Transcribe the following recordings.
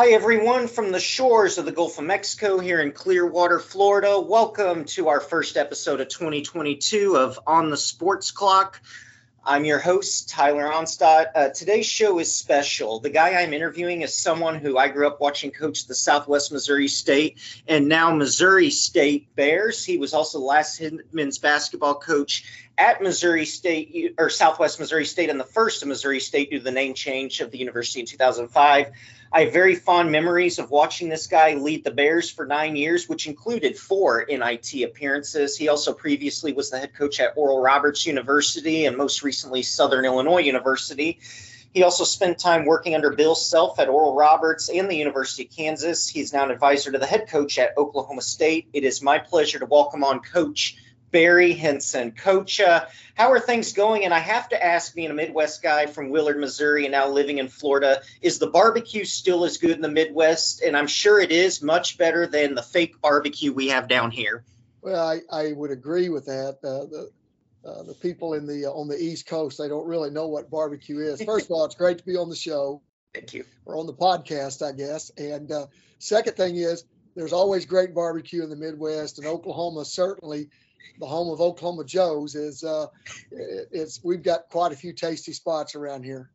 Hi, everyone from the shores of the Gulf of Mexico here in Clearwater, Florida. Welcome to our first episode of 2022 of On the Sports Clock. I'm your host, Tyler Onstadt. Uh, today's show is special. The guy I'm interviewing is someone who I grew up watching coach the Southwest Missouri State and now Missouri State Bears. He was also the last men's basketball coach at Missouri State or Southwest Missouri State and the first of Missouri State due to the name change of the university in 2005. I have very fond memories of watching this guy lead the Bears for nine years, which included four NIT appearances. He also previously was the head coach at Oral Roberts University and most recently Southern Illinois University. He also spent time working under Bill Self at Oral Roberts and the University of Kansas. He's now an advisor to the head coach at Oklahoma State. It is my pleasure to welcome on Coach Barry Henson. Coach, uh, how are things going? And I have to ask, being a Midwest guy from Willard, Missouri, and now living in Florida, is the barbecue still as good in the Midwest? And I'm sure it is much better than the fake barbecue we have down here. Well, I, I would agree with that. Uh, the uh, the people in the uh, on the East Coast they don't really know what barbecue is. First of all, it's great to be on the show. Thank you. Or on the podcast, I guess. And uh, second thing is, there's always great barbecue in the Midwest, and Oklahoma certainly the home of Oklahoma Joe's, is uh, it's we've got quite a few tasty spots around here.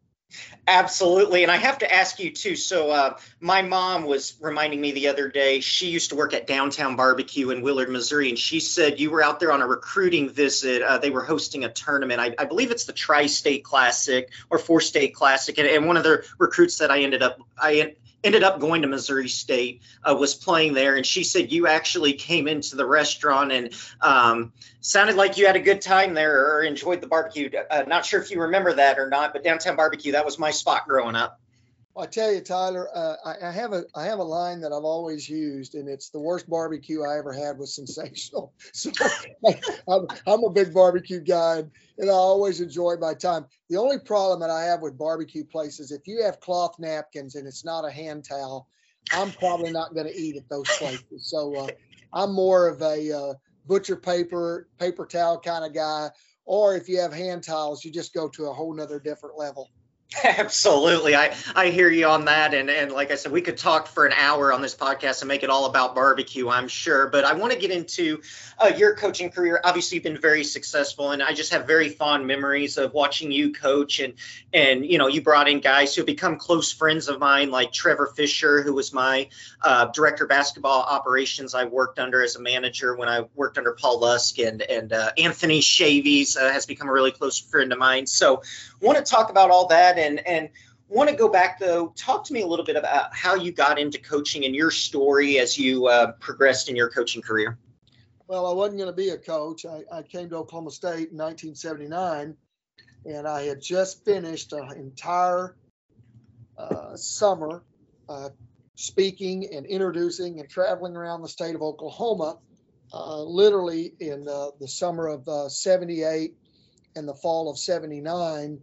Absolutely. And I have to ask you too. So, uh, my mom was reminding me the other day, she used to work at Downtown Barbecue in Willard, Missouri, and she said you were out there on a recruiting visit. Uh, they were hosting a tournament. I, I believe it's the Tri State Classic or Four State Classic. And, and, one of the recruits that I ended up, I ended up going to Missouri State, uh, was playing there, and she said you actually came into the restaurant and um, sounded like you had a good time there or enjoyed the barbecue. Uh, not sure if you remember that or not, but downtown barbecue that was my spot growing up. I tell you, Tyler, uh, I, I, have a I have a line that I've always used, and it's the worst barbecue I ever had was sensational. So I'm, I'm a big barbecue guy, and, and I always enjoy my time. The only problem that I have with barbecue places, if you have cloth napkins and it's not a hand towel, I'm probably not going to eat at those places. So uh, I'm more of a uh, butcher paper paper towel kind of guy, or if you have hand towels, you just go to a whole nother different level. Absolutely. I, I hear you on that. And, and like I said, we could talk for an hour on this podcast and make it all about barbecue, I'm sure. But I want to get into uh, your coaching career. Obviously, you've been very successful. And I just have very fond memories of watching you coach. And, and you know, you brought in guys who become close friends of mine, like Trevor Fisher, who was my uh, director of basketball operations I worked under as a manager when I worked under Paul Lusk. And, and uh, Anthony Shavies uh, has become a really close friend of mine. So, want to talk about all that and and want to go back though talk to me a little bit about how you got into coaching and your story as you uh, progressed in your coaching career. Well i wasn't going to be a coach. I, I, came to oklahoma state in 1979 and i had just finished an entire uh, summer uh, speaking and introducing and traveling around the state of oklahoma uh, literally in uh, the summer of uh, 78 and the fall of 79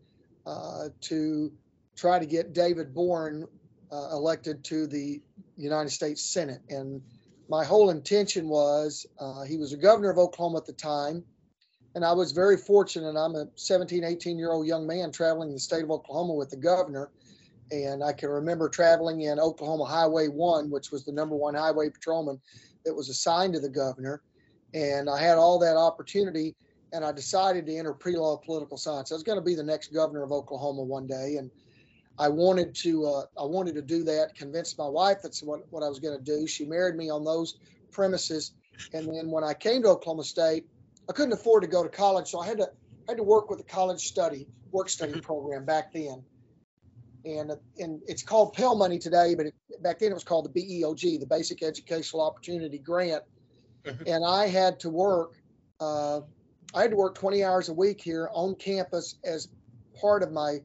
uh, to try to get David Boren uh, elected to the United States Senate. And my whole intention was uh, he was a governor of Oklahoma at the time. And I was very fortunate. I'm a 17, 18 year old young man traveling the state of Oklahoma with the governor. And I can remember traveling in Oklahoma Highway 1, which was the number one highway patrolman that was assigned to the governor. And I had all that opportunity and I decided to enter pre-law political science. I was going to be the next governor of Oklahoma one day, and I wanted to uh, I wanted to do that. Convinced my wife that's what what I was going to do. She married me on those premises, and then when I came to Oklahoma State, I couldn't afford to go to college, so I had to I had to work with the college study work study mm-hmm. program back then. And, and it's called Pell Money today, but it, back then it was called the BEOG, the Basic Educational Opportunity Grant. Mm-hmm. And I had to work uh, I had to work 20 hours a week here on campus as part of my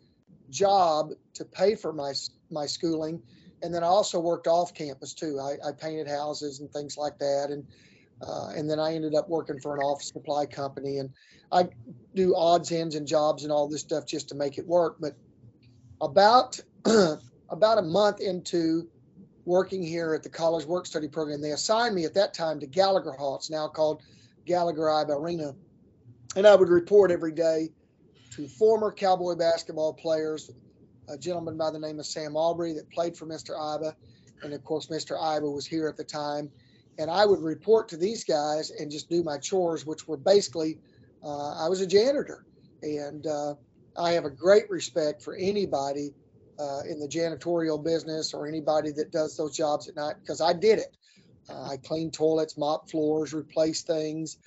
job to pay for my my schooling, and then I also worked off campus too. I, I painted houses and things like that, and uh, and then I ended up working for an office supply company, and I do odds, ends, and jobs and all this stuff just to make it work. But about about a month into working here at the college work study program, they assigned me at that time to Gallagher Hall. It's now called Gallagher Iba Arena and I would report every day to former Cowboy basketball players, a gentleman by the name of Sam Aubrey that played for Mr. Iba, and of course, Mr. Iba was here at the time. And I would report to these guys and just do my chores, which were basically, uh, I was a janitor. And uh, I have a great respect for anybody uh, in the janitorial business or anybody that does those jobs at night because I did it. Uh, I cleaned toilets, mopped floors, replaced things.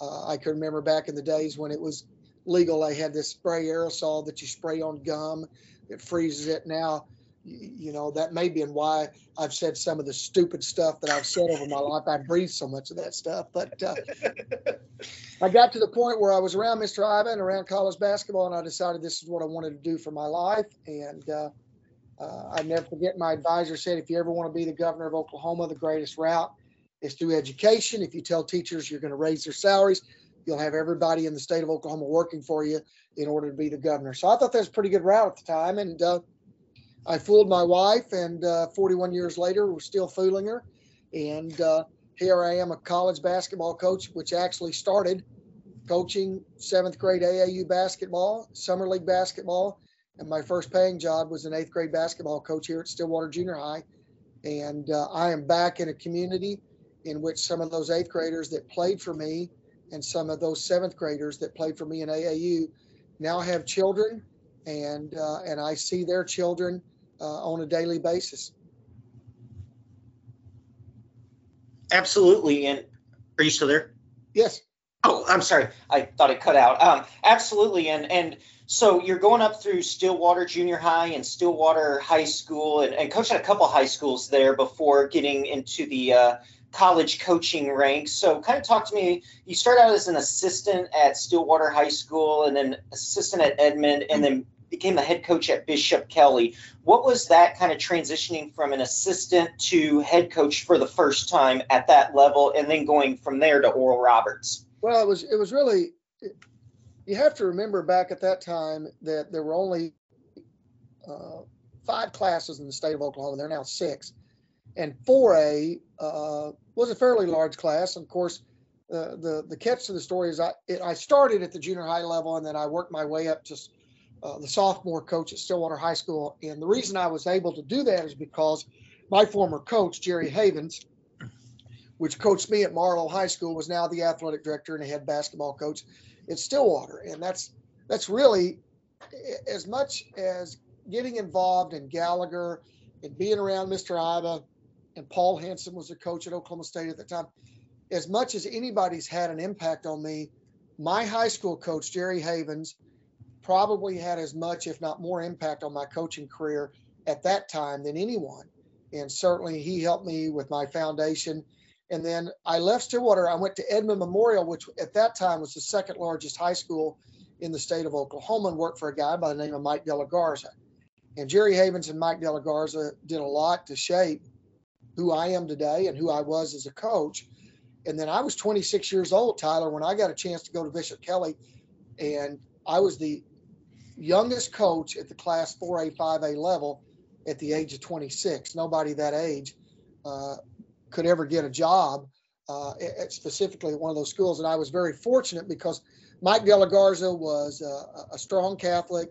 Uh, I can remember back in the days when it was legal, they had this spray aerosol that you spray on gum that freezes it. Now, you know, that may be and why I've said some of the stupid stuff that I've said over my life. I breathe so much of that stuff. But uh, I got to the point where I was around Mr. Iba, around college basketball, and I decided this is what I wanted to do for my life. And uh, uh, I never forget my advisor said, if you ever want to be the governor of Oklahoma, the greatest route is through education. If you tell teachers you're going to raise their salaries, you'll have everybody in the state of Oklahoma working for you in order to be the governor. So I thought that was a pretty good route at the time. And uh, I fooled my wife, and uh, 41 years later, we're still fooling her. And uh, here I am, a college basketball coach, which actually started coaching seventh grade AAU basketball, summer league basketball, and my first paying job was an eighth grade basketball coach here at Stillwater Junior High. And uh, I am back in a community in which some of those eighth graders that played for me and some of those seventh graders that played for me in AAU now have children, and uh, and I see their children uh, on a daily basis. Absolutely. And are you still there? Yes. Oh, I'm sorry. I thought it cut out. Um, absolutely. And and so you're going up through Stillwater Junior High and Stillwater High School, and, and coached at a couple high schools there before getting into the uh, college coaching ranks. So, kind of talk to me. You start out as an assistant at Stillwater High School, and then assistant at Edmond, and then became the head coach at Bishop Kelly. What was that kind of transitioning from an assistant to head coach for the first time at that level, and then going from there to Oral Roberts? Well, it was it was really you have to remember back at that time that there were only uh, five classes in the state of Oklahoma. They're now six, and 4A uh, was a fairly large class. And of course, uh, the the catch to the story is I it, I started at the junior high level, and then I worked my way up to uh, the sophomore coach at Stillwater High School. And the reason I was able to do that is because my former coach Jerry Havens, which coached me at Marlow High School, was now the athletic director and head basketball coach at Stillwater, and that's that's really as much as getting involved in Gallagher and being around Mr. Iba and Paul Hansen was the coach at Oklahoma State at the time. As much as anybody's had an impact on me, my high school coach Jerry Havens probably had as much, if not more, impact on my coaching career at that time than anyone. And certainly he helped me with my foundation and then I left Stillwater. I went to Edmond Memorial, which at that time was the second largest high school in the state of Oklahoma, and worked for a guy by the name of Mike De La Garza. And Jerry Havens and Mike De La Garza did a lot to shape who I am today and who I was as a coach. And then I was 26 years old, Tyler, when I got a chance to go to Bishop Kelly. And I was the youngest coach at the class 4A, 5A level at the age of 26. Nobody that age uh, could ever get a job, uh, at specifically at one of those schools. And I was very fortunate because Mike De La Garza was a, a strong Catholic,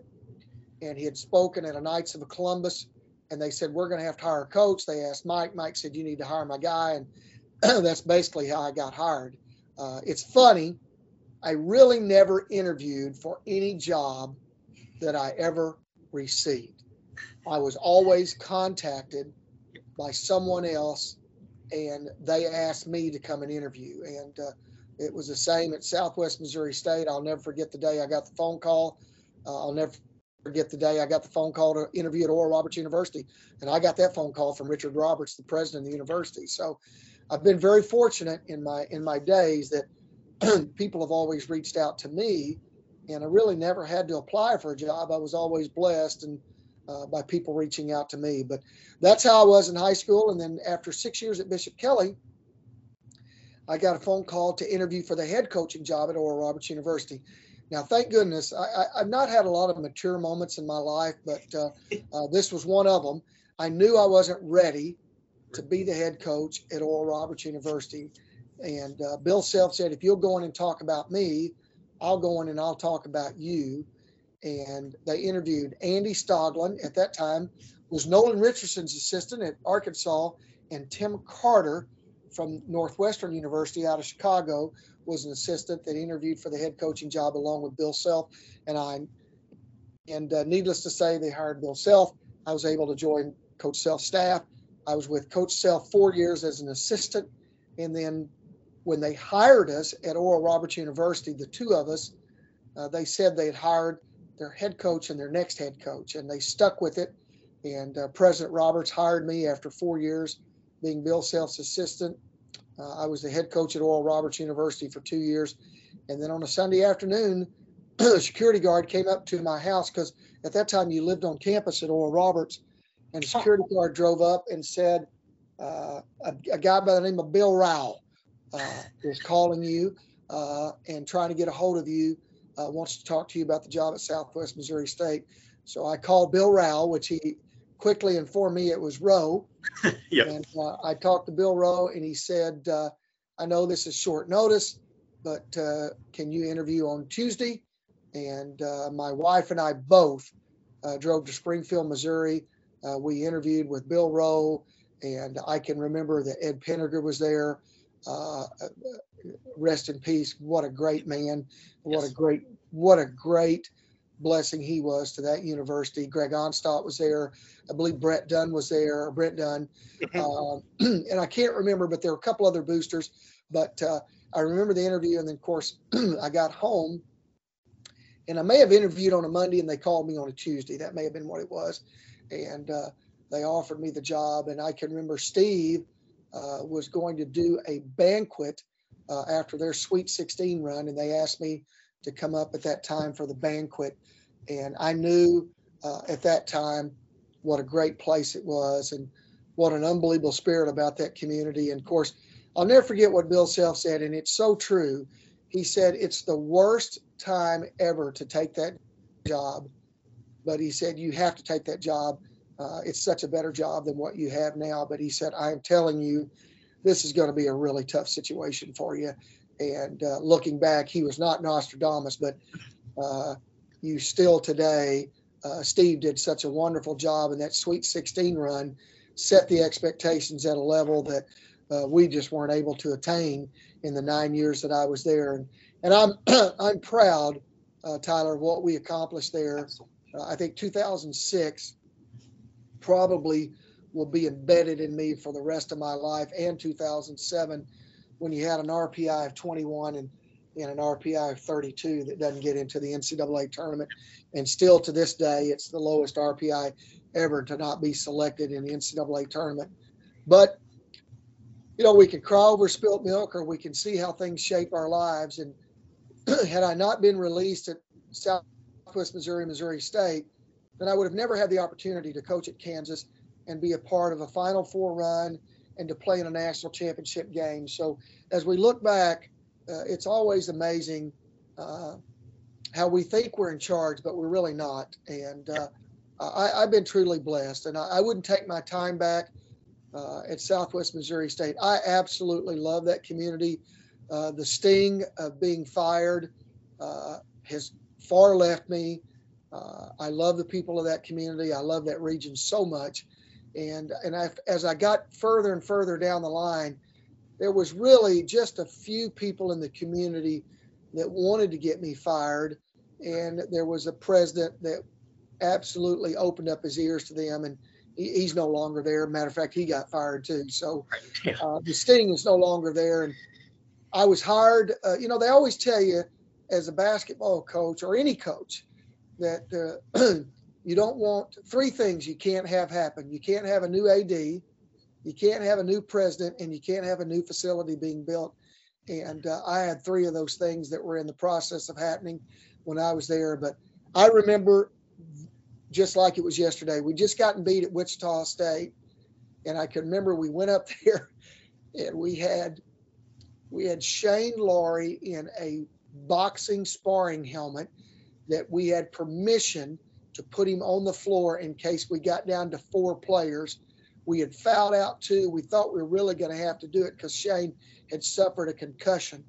and he had spoken at a Knights of Columbus. And they said, We're going to have to hire a coach. They asked Mike. Mike said, You need to hire my guy. And that's basically how I got hired. Uh, it's funny. I really never interviewed for any job that I ever received. I was always contacted by someone else and they asked me to come and interview. And uh, it was the same at Southwest Missouri State. I'll never forget the day I got the phone call. Uh, I'll never forget the day I got the phone call to interview at Oral Roberts University. And I got that phone call from Richard Roberts, the president of the university. So I've been very fortunate in my in my days that people have always reached out to me and I really never had to apply for a job. I was always blessed and uh, by people reaching out to me. But that's how I was in high school. And then after six years at Bishop Kelly, I got a phone call to interview for the head coaching job at Oral Roberts University. Now, thank goodness, I, have not had a lot of mature moments in my life, but uh, uh, this was one of them. I knew I wasn't ready to be the head coach at Oral Roberts University. And uh, Bill Self said, if you'll go in and talk about me, I'll go in and I'll talk about you and they interviewed Andy Stoglin. At that time, was Nolan Richardson's assistant at Arkansas, and Tim Carter from Northwestern University out of Chicago was an assistant that interviewed for the head coaching job along with Bill Self and I. And uh, needless to say, they hired Bill Self. I was able to join Coach Self's staff. I was with Coach Self four years as an assistant, and then when they hired us at Oral Roberts University, the two of us, uh, they said they had hired their head coach and their next head coach, and they stuck with it. And uh, President Roberts hired me after four years being Bill Self's assistant. Uh, I was the head coach at Oral Roberts University for two years. And then on a Sunday afternoon, a security guard came up to my house because at that time you lived on campus at Oral Roberts. And a security guard drove up and said, uh, a, a, guy by the name of Bill Rowell uh, is calling you uh, and trying to get a hold of you, uh, wants to talk to you about the job at Southwest Missouri State. So I called Bill Rowell, which he quickly informed me it was Rowe. yep. And uh, I talked to Bill Rowe, and he said, uh, I know this is short notice, but uh, can you interview on Tuesday? And uh, my wife and I both uh, drove to Springfield, Missouri. Uh, we interviewed with Bill Rowe, and I can remember that Ed Pinegar was there. rest in peace. What a great man. What yes. a great, what a great blessing he was to that university. Greg Onstott was there. I believe Brett Dunn was there, or Brent Dunn. uh, and I can't remember, but there were a couple other boosters. But uh, I remember the interview, and then of course I got home, and I may have interviewed on a Monday, and they called me on a Tuesday. That may have been what it was, and uh, they offered me the job. And I can remember Steve uh, was going to do a banquet uh, after their Sweet 16 run, and they asked me to come up at that time for the banquet. And I knew uh, at that time what a great place it was and what an unbelievable spirit about that community. And of course, I'll never forget what Bill Self said, and it's so true. He said, It's the worst time ever to take that job. But he said, You have to take that job. Uh, it's such a better job than what you have now. But he said, I am telling you, this is going to be a really tough situation for you. And uh, looking back, he was not Nostradamus, but uh, you still today, uh, Steve did such a wonderful job in that Sweet 16 run, set the expectations at a level that uh, we just weren't able to attain in the nine years that I was there. And, and I'm I'm proud, uh, Tyler, of what we accomplished there. Uh, I think 2006 probably will be embedded in me for the rest of my life, and 2007 when you had an RPI of 21 and, and an RPI of 32 that doesn't get into the NCAA tournament. And still to this day, it's the lowest RPI ever to not be selected in the NCAA tournament. But, you know, we can cry over spilt milk or we can see how things shape our lives. And had I not been released at Southwest Missouri, Missouri State, then I would have never had the opportunity to coach at Kansas and be a part of a Final Four run and to play in a national championship game. So as we look back, uh, it's always amazing uh, how we think we're in charge, but we're really not. And uh, I, have been truly blessed, and I, I, wouldn't take my time back uh, at Southwest Missouri State. I absolutely love that community. Uh, the sting of being fired uh, has far left me. I love the people of that community. I love that region so much and and I, as I got further and further down the line, there was really just a few people in the community that wanted to get me fired, and there was a president that absolutely opened up his ears to them, and he, he's no longer there. Matter of fact, he got fired too. So uh, the sting is no longer there, and I was hired. Uh, you know, they always tell you as a basketball coach or any coach that uh, you don't want three things you can't have happen. You can't have a new AD, you can't have a new president, and you can't have a new facility being built. And uh, I had three of those things that were in the process of happening when I was there. But I remember just like it was yesterday. We just gotten beat at Wichita State, and I can remember we went up there and we had we had Shane Laurie in a boxing sparring helmet that we had permission to put him on the floor in case we got down to four players. We had fouled out two. We thought we were really going to have to do it because Shane had suffered a concussion.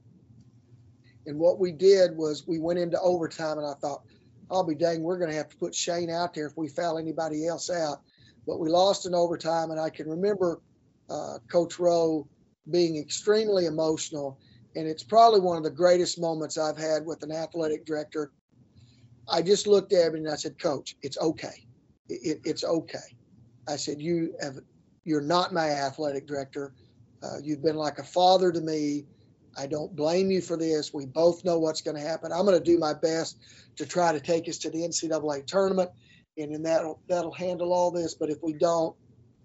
And what we did was we went into overtime, and I thought, I'll be dang, we're going to have to put Shane out there if we foul anybody else out. but we lost in overtime. And I can remember uh, Coach Rowe being extremely emotional. And it's probably one of the greatest moments I've had with an athletic director. I just looked at him and I said, Coach, it's okay. It, it, it's okay. I said, You have, you're not my athletic director. Uh, you've been like a father to me. I don't blame you for this. We both know what's going to happen. I'm going to do my best to try to take us to the NCAA tournament, and then that'll that'll handle all this. But if we don't,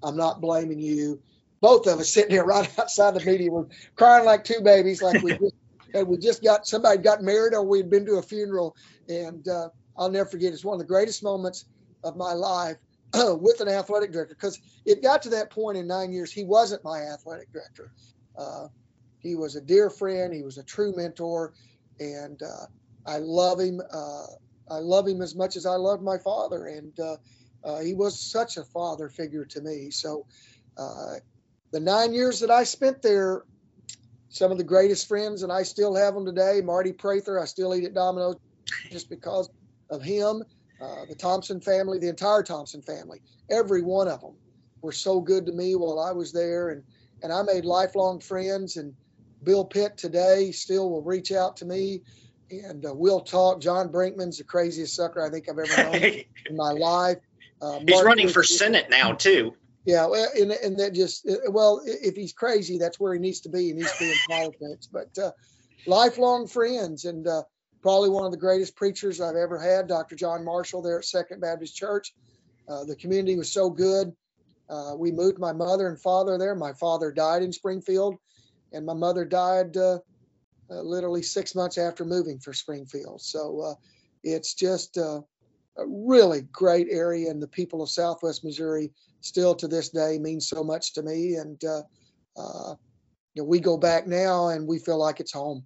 I'm not blaming you. Both of us sitting here right outside the media room, crying like two babies, like we just we just got somebody got married or we'd been to a funeral. And uh, I'll never forget. It's one of the greatest moments of my life with an athletic director because it got to that point in nine years he wasn't my athletic director. Uh, he was a dear friend. He was a true mentor, and uh, I love him. Uh, I love him as much as I love my father, and uh, uh, he was such a father figure to me. So, uh, the nine years that I spent there, some of the greatest friends, and I still have them today. Marty Prather, I still eat at Domino's just because of him. Uh, the Thompson family, the entire Thompson family, every one of them were so good to me while I was there, and and I made lifelong friends. And Bill Pitt today still will reach out to me, and uh, we'll talk. John Brinkman's the craziest sucker I think I've ever known in my life. Uh, he's running for Senate now too. Yeah, and, and that just uh, well, if he's crazy, that's where he needs to be. He needs to be in politics. But uh, lifelong friends, and uh, probably one of the greatest preachers I've ever had, Dr. John Marshall there at Second Baptist Church. Uh, the community was so good. Uh, we moved my mother and father there. My father died in Springfield, and my mother died uh, uh literally six months after moving for Springfield. So uh, it's just uh, a really great area, and the people of Southwest Missouri still to this day mean so much to me. And you know, we go back now, and we feel like it's home.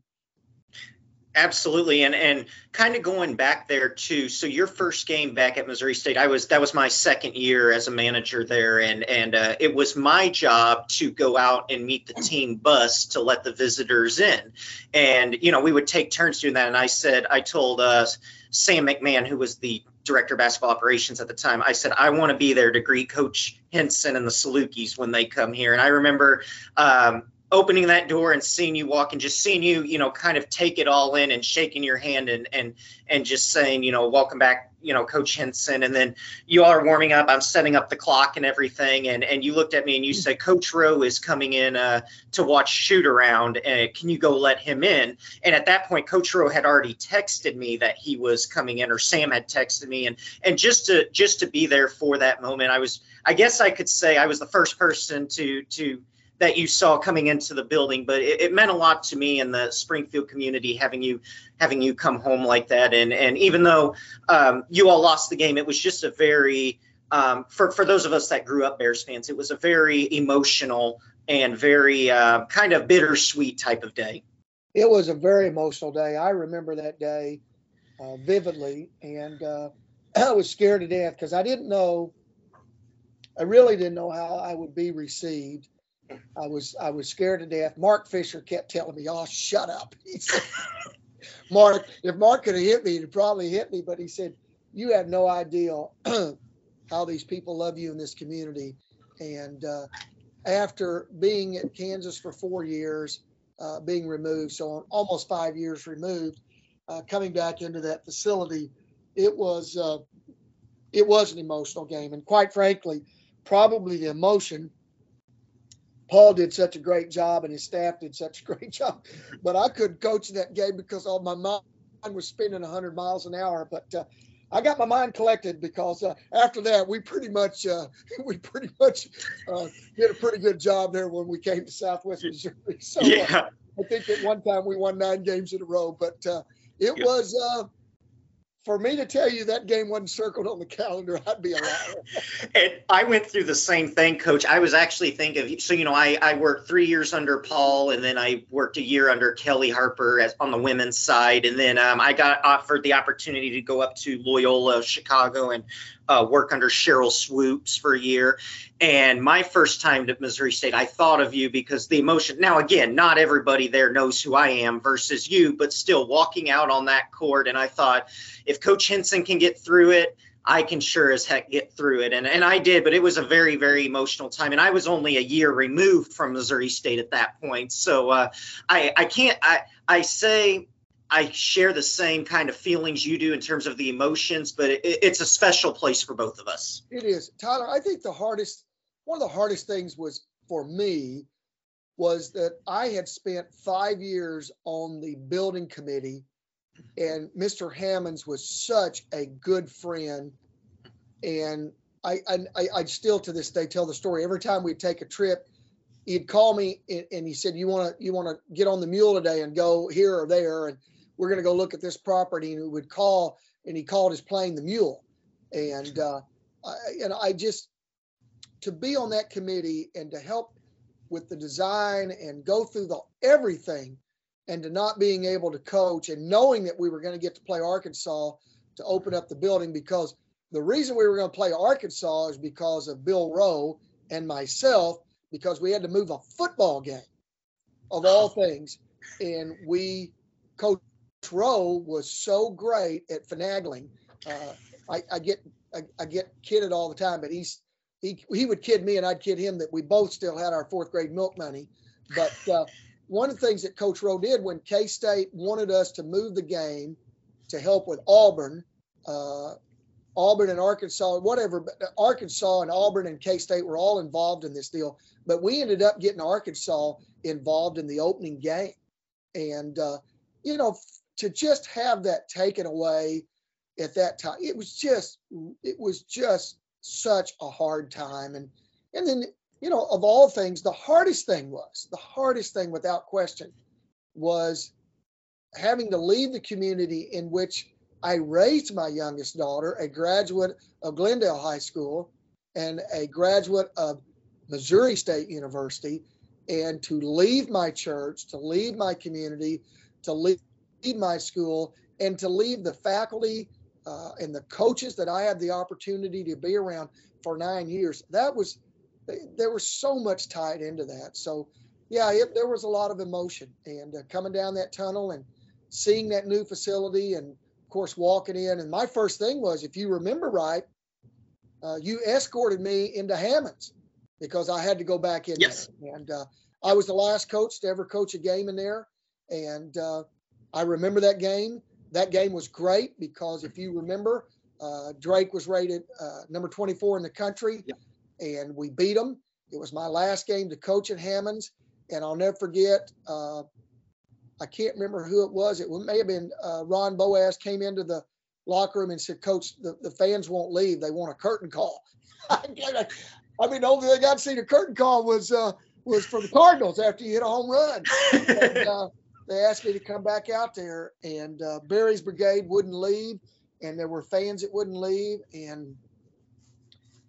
Absolutely, and and kind of going back there too. So your first game back at Missouri State, I was that was my second year as a manager there, and and uh, it was my job to go out and meet the team bus to let the visitors in, and you know we would take turns doing that. And I said, I told uh, Sam McMahon, who was the director of basketball operations at the time, I said I want to be there to greet Coach Henson and the Salukis when they come here. And I remember. Um, opening that door and seeing you walk and just seeing you, you know, kind of take it all in and shaking your hand and and and just saying, you know, welcome back, you know, Coach Henson. And then you all are warming up. I'm setting up the clock and everything. And and you looked at me and you said, Coach Rowe is coming in uh, to watch shoot around. Uh, can you go let him in? And at that point, Coach Rowe had already texted me that he was coming in, or Sam had texted me. And and just to just to be there for that moment, I was, I guess I could say I was the first person to to that you saw coming into the building, but it, it, meant a lot to me and the Springfield community having you having you come home like that. And and even though um, you all lost the game, it was just a very um, for for those of us that grew up Bears fans, it was a very emotional and very uh, kind of bittersweet type of day. It was a very emotional day. I remember that day uh, vividly, and uh, I was scared to death because I didn't know. I really didn't know how I would be received I was I was scared to death. Mark Fisher kept telling me, "Oh, shut up." Said, "Mark, if Mark could have hit me, he'd probably hit me." But he said, "You have no idea how these people love you in this community." And uh, after being at Kansas for four years, uh, being removed, so almost five years removed, uh, coming back into that facility, it was uh, it was an emotional game, and quite frankly, probably the emotion Paul did such a great job and his staff did such a great job. But I couldn't coach that game because all my mind was spinning 100 miles an hour. But uh, I got my mind collected because uh, after that we pretty much uh, we pretty much uh, did a pretty good job there when we came to Southwest Missouri. So uh, yeah. I think at one time we won nine games in a row. But uh, it yeah. was for me to tell you that game wasn't circled on the calendar, I'd be a liar. and I went through the same thing, Coach. I was actually thinking, so you know, I, I worked three years under Paul, and then I worked a year under Kelly Harper as, on the women's side, and then um, I got offered the opportunity to go up to Loyola Chicago and uh, work under Sheryl Swoopes for a year. And my first time to Missouri State, I thought of you because the emotion. Now, again, not everybody there knows who I am versus you, but still walking out on that court. And I thought, if Coach Henson can get through it, I can sure as heck get through it. And, and I did, but it was a very, very emotional time. And I was only a year removed from Missouri State at that point. So uh, I, I can't, I, I say I share the same kind of feelings you do in terms of the emotions, but it, it's a special place for both of us. It is. Tyler, I think the hardest, one of the hardest things was for me was that I had spent five years on the building committee and Mr. Hammonds was such a good friend. And I, I, I still to this day tell the story. Every time we'd take a trip, he'd call me and he said, "You want to you want to get on the mule today and go here or there, and we're going to go look at this property." And he would call, and he called his plane the mule. And uh, I, and I just to be on that committee and to help with the design and go through the everything and to not being able to coach and knowing that we were going to get to play Arkansas to open up the building because the reason we were going to play Arkansas is because of Bill Rowe and myself because we had to move a football game of all things and we coach Rowe was so great at finagling uh, I, I, get I, I, get kidded all the time but he's he, he would kid me and I'd kid him that we both still had our fourth grade milk money but uh, one of the things that Coach Rowe did when K State wanted us to move the game to help with Auburn, uh, Auburn and Arkansas, whatever, but Arkansas and Auburn and K State were all involved in this deal. But we ended up getting Arkansas involved in the opening game. And, uh, you know, to just have that taken away at that time, it was just, it was just such a hard time. And, and then you know, of all things, the hardest thing was the hardest thing without question was having to leave the community in which I raised my youngest daughter, a graduate of Glendale High School and a graduate of Missouri State University, and to leave my church, to leave my community, to leave my school, and to leave the faculty uh, and the coaches that I had the opportunity to be around for nine years. That was there was so much tied into that. So, yeah, it, there was a lot of emotion. And uh, coming down that tunnel and seeing that new facility, and of course, walking in. And my first thing was, if you remember right, uh, you escorted me into Hammonds because I had to go back in yes. there. And uh, I was the last coach to ever coach a game in there. And uh, I remember that game. That game was great because if you remember, uh, Drake was rated uh, number 24 in the country. Yep and we beat them. It was my last game to coach at Hammonds, and I'll never forget. Uh, I can't remember who it was. It may have been uh, Ron Boaz came into the locker room and said, "Coach, the, the fans won't leave. They want a curtain call." I mean, the only thing I'd seen a curtain call was uh, was for the Cardinals after you hit a home run. and, uh, they asked me to come back out there, and uh, Barry's brigade wouldn't leave, and there were fans that wouldn't leave, and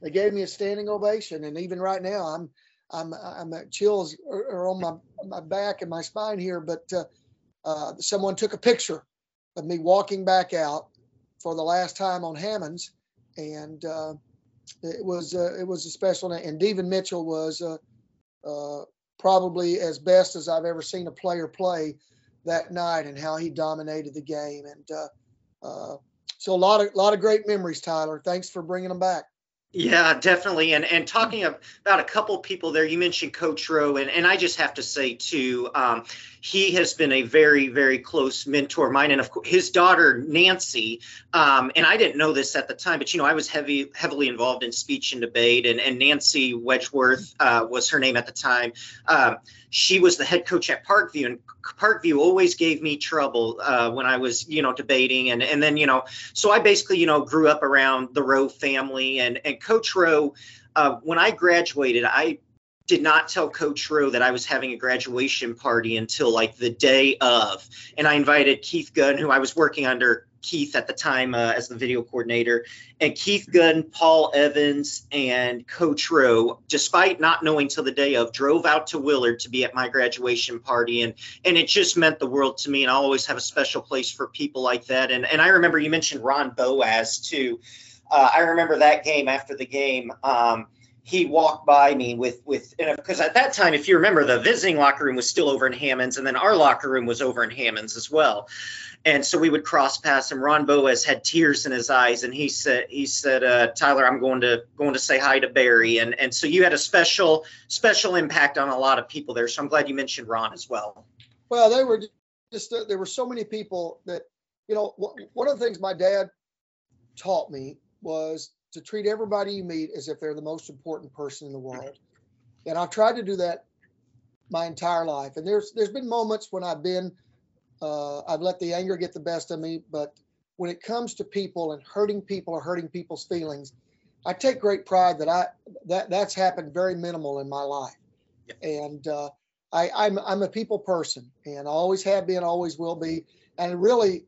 they gave me a standing ovation, and even right now, I'm I'm I'm at chills are, on my my back and my spine here. But uh, uh, someone took a picture of me walking back out for the last time on Hammonds, and uh, it was uh, it was a special night. And Devin Mitchell was uh, uh, probably as best as I've ever seen a player play that night, and how he dominated the game. And uh, so a lot of lot of great memories, Tyler. Thanks for bringing them back. Yeah, definitely. And and talking about a couple people there, you mentioned Coach Rowe, and, and I just have to say too, um, he has been a very very close mentor of mine, and of course his daughter Nancy. Um, and I didn't know this at the time, but you know I was heavy heavily involved in speech and debate, and and Nancy Wedgeworth uh, was her name at the time. Um, she was the head coach at Parkview, and Parkview always gave me trouble uh, when I was, you know, debating, and and then you know, so I basically, you know, grew up around the Rowe family, and and Coach Rowe. Uh, when I graduated, I did not tell Coach Rowe that I was having a graduation party until like the day of, and I invited Keith Gunn, who I was working under Keith at the time uh, as the video coordinator, and Keith Gunn, Paul Evans, and Coach Rowe, despite not knowing till the day of, drove out to Willard to be at my graduation party, and and it just meant the world to me. And I'll always have a special place for people like that. And and I remember you mentioned Ron Boaz too. Uh, I remember that game after the game. Um, he walked by me with with because at that time, if you remember, the visiting locker room was still over in Hammonds, and then our locker room was over in Hammonds as well. And so we would cross paths, and Ron Boaz had tears in his eyes, and he said, "He said, uh, Tyler, I'm going to going to say hi to Barry." And and so you had a special special impact on a lot of people there. So I'm glad you mentioned Ron as well. Well, they were just there were so many people that you know. One of the things my dad taught me was to treat everybody you meet as if they're the most important person in the world. And I've tried to do that my entire life. And there's there's been moments when I've been uh, I've let the anger get the best of me, but when it comes to people and hurting people or hurting people's feelings, I take great pride that I that that's happened very minimal in my life. And uh, I, I'm I'm a people person, and I always have been, always will be, and really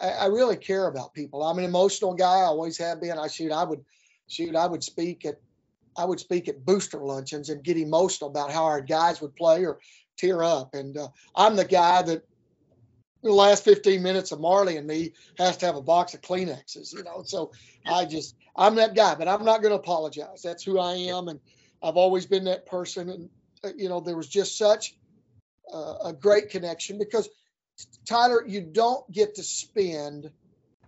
I, I, really care about people. I'm an emotional guy. I always have been. I shoot. I would shoot. I would speak at I would speak at booster luncheons and get emotional about how our guys would play or tear up. And uh, I'm the guy that the last 15 minutes of Marley and me has to have a box of Kleenexes, you know. So I just I'm that guy, but I'm not going to apologize. That's who I am, and I've always been that person. And uh, you know, there was just such uh, a great connection because Tyler, you don't get to spend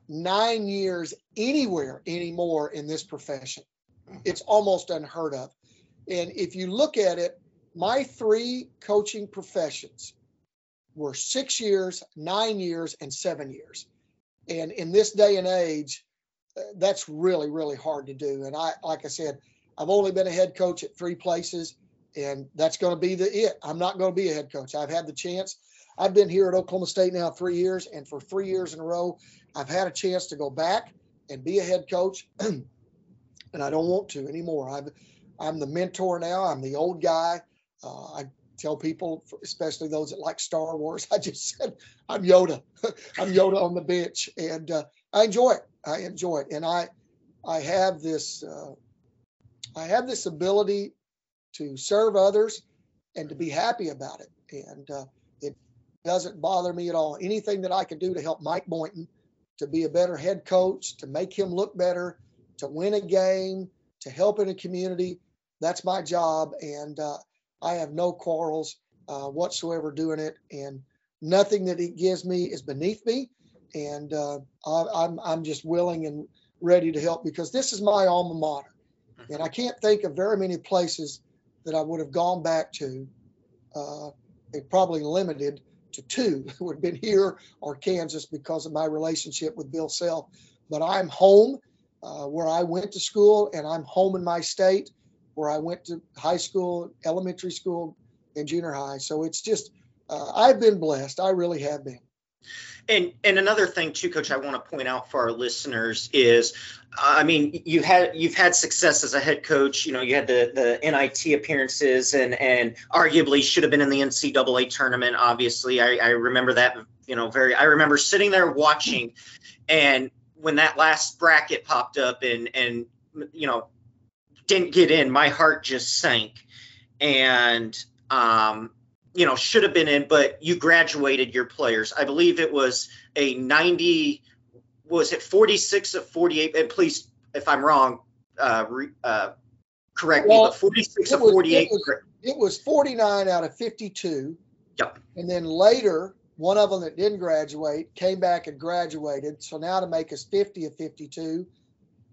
nine years anywhere anymore in this profession. Mm-hmm. It's almost unheard of. And if you look at it, my three coaching professions were six years, nine years, and seven years. And in this day and age, uh, that's really, really hard to do. And I, like I said, I've only been a head coach at three places, and that's going to be the it. I'm not going to be a head coach. I've had the chance I've been here at Oklahoma State now three years, and for three years in a row, I've had a chance to go back and be a head coach, and I don't want to anymore. I'm I'm the mentor now. I'm the old guy. Uh, I tell people, especially those that like Star Wars, I just said I'm Yoda. I'm Yoda on the bench, and uh, I enjoy it. I enjoy it, and I I have this uh, I have this ability to serve others and to be happy about it. And uh, doesn't bother me at all. Anything that I can do to help Mike Boynton to be a better head coach, to make him look better, to win a game, to help in a community, that's my job. And uh, I have no quarrels uh, whatsoever doing it. And nothing that he gives me is beneath me. And uh, I, I'm, I'm just willing and ready to help because this is my alma mater. And I can't think of very many places that I would have gone back to. Uh, they probably limited to two would have been here or Kansas because of my relationship with Bill Self. But I'm home uh, where I went to school, and I'm home in my state where I went to high school, elementary school, and junior high. So it's just, uh, I've been blessed. I really have been. And and another thing too, Coach, I want to point out for our listeners is, I mean, you had you've had success as a head coach. You know, you had the the NIT appearances, and and arguably should have been in the NCAA tournament. Obviously, I, I remember that. You know, very. I remember sitting there watching, and when that last bracket popped up, and and you know, didn't get in, my heart just sank, and um, you know should have been in but you graduated your players. I believe it was a 90 was it 46 of 48 and please if i'm wrong uh, re, uh correct well, me but 46 of 48 it was, it was 49 out of 52 yep. And then later one of them that didn't graduate came back and graduated. So now to make us 50 of 52